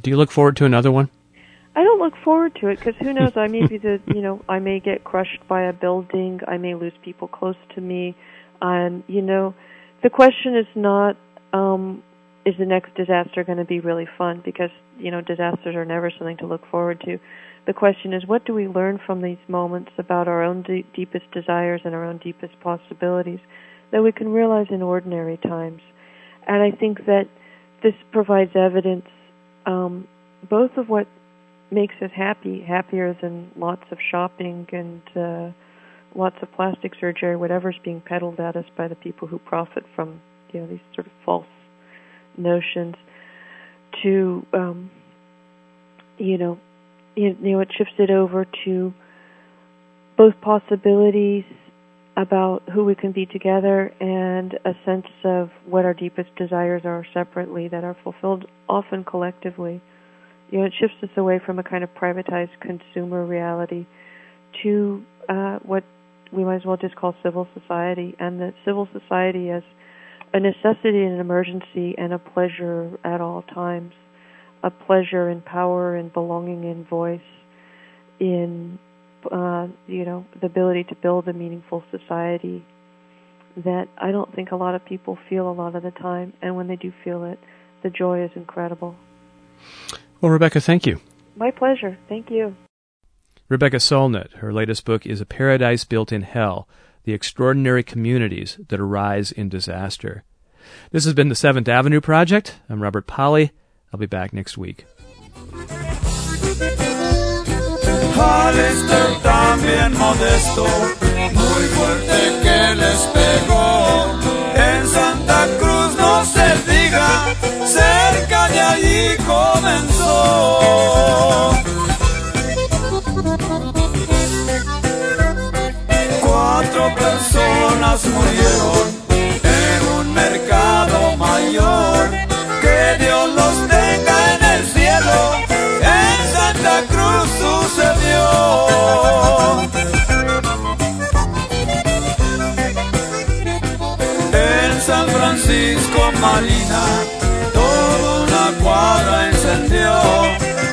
do you look forward to another one? I don't look forward to it because who knows? I may be the, you know, I may get crushed by a building. I may lose people close to me. And you know, the question is not, um, is the next disaster going to be really fun? Because you know, disasters are never something to look forward to the question is what do we learn from these moments about our own de- deepest desires and our own deepest possibilities that we can realize in ordinary times and i think that this provides evidence um, both of what makes us happy happier than lots of shopping and uh, lots of plastic surgery whatever's being peddled at us by the people who profit from you know these sort of false notions to um, you know you know, it shifts it over to both possibilities about who we can be together and a sense of what our deepest desires are separately that are fulfilled often collectively. You know, it shifts us away from a kind of privatized consumer reality to uh, what we might as well just call civil society, and the civil society as a necessity and an emergency and a pleasure at all times a pleasure in power and belonging in voice, in uh, you know the ability to build a meaningful society that I don't think a lot of people feel a lot of the time, and when they do feel it, the joy is incredible. Well, Rebecca, thank you. My pleasure. Thank you. Rebecca Solnit, her latest book is A Paradise Built in Hell The Extraordinary Communities That Arise in Disaster. This has been the Seventh Avenue Project. I'm Robert Pollie. I'll be back next week. También modesto, muy fuerte que les pegó. En Santa Cruz no se diga, cerca de allí comenzó. Personas murieron en un mercado mayor que Dios los en Santa Cruz sucedió. En San Francisco Marina, toda una cuadra encendió.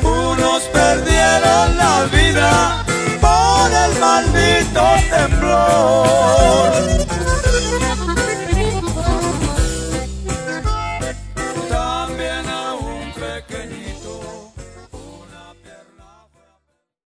Unos perdieron la vida con el maldito temblor.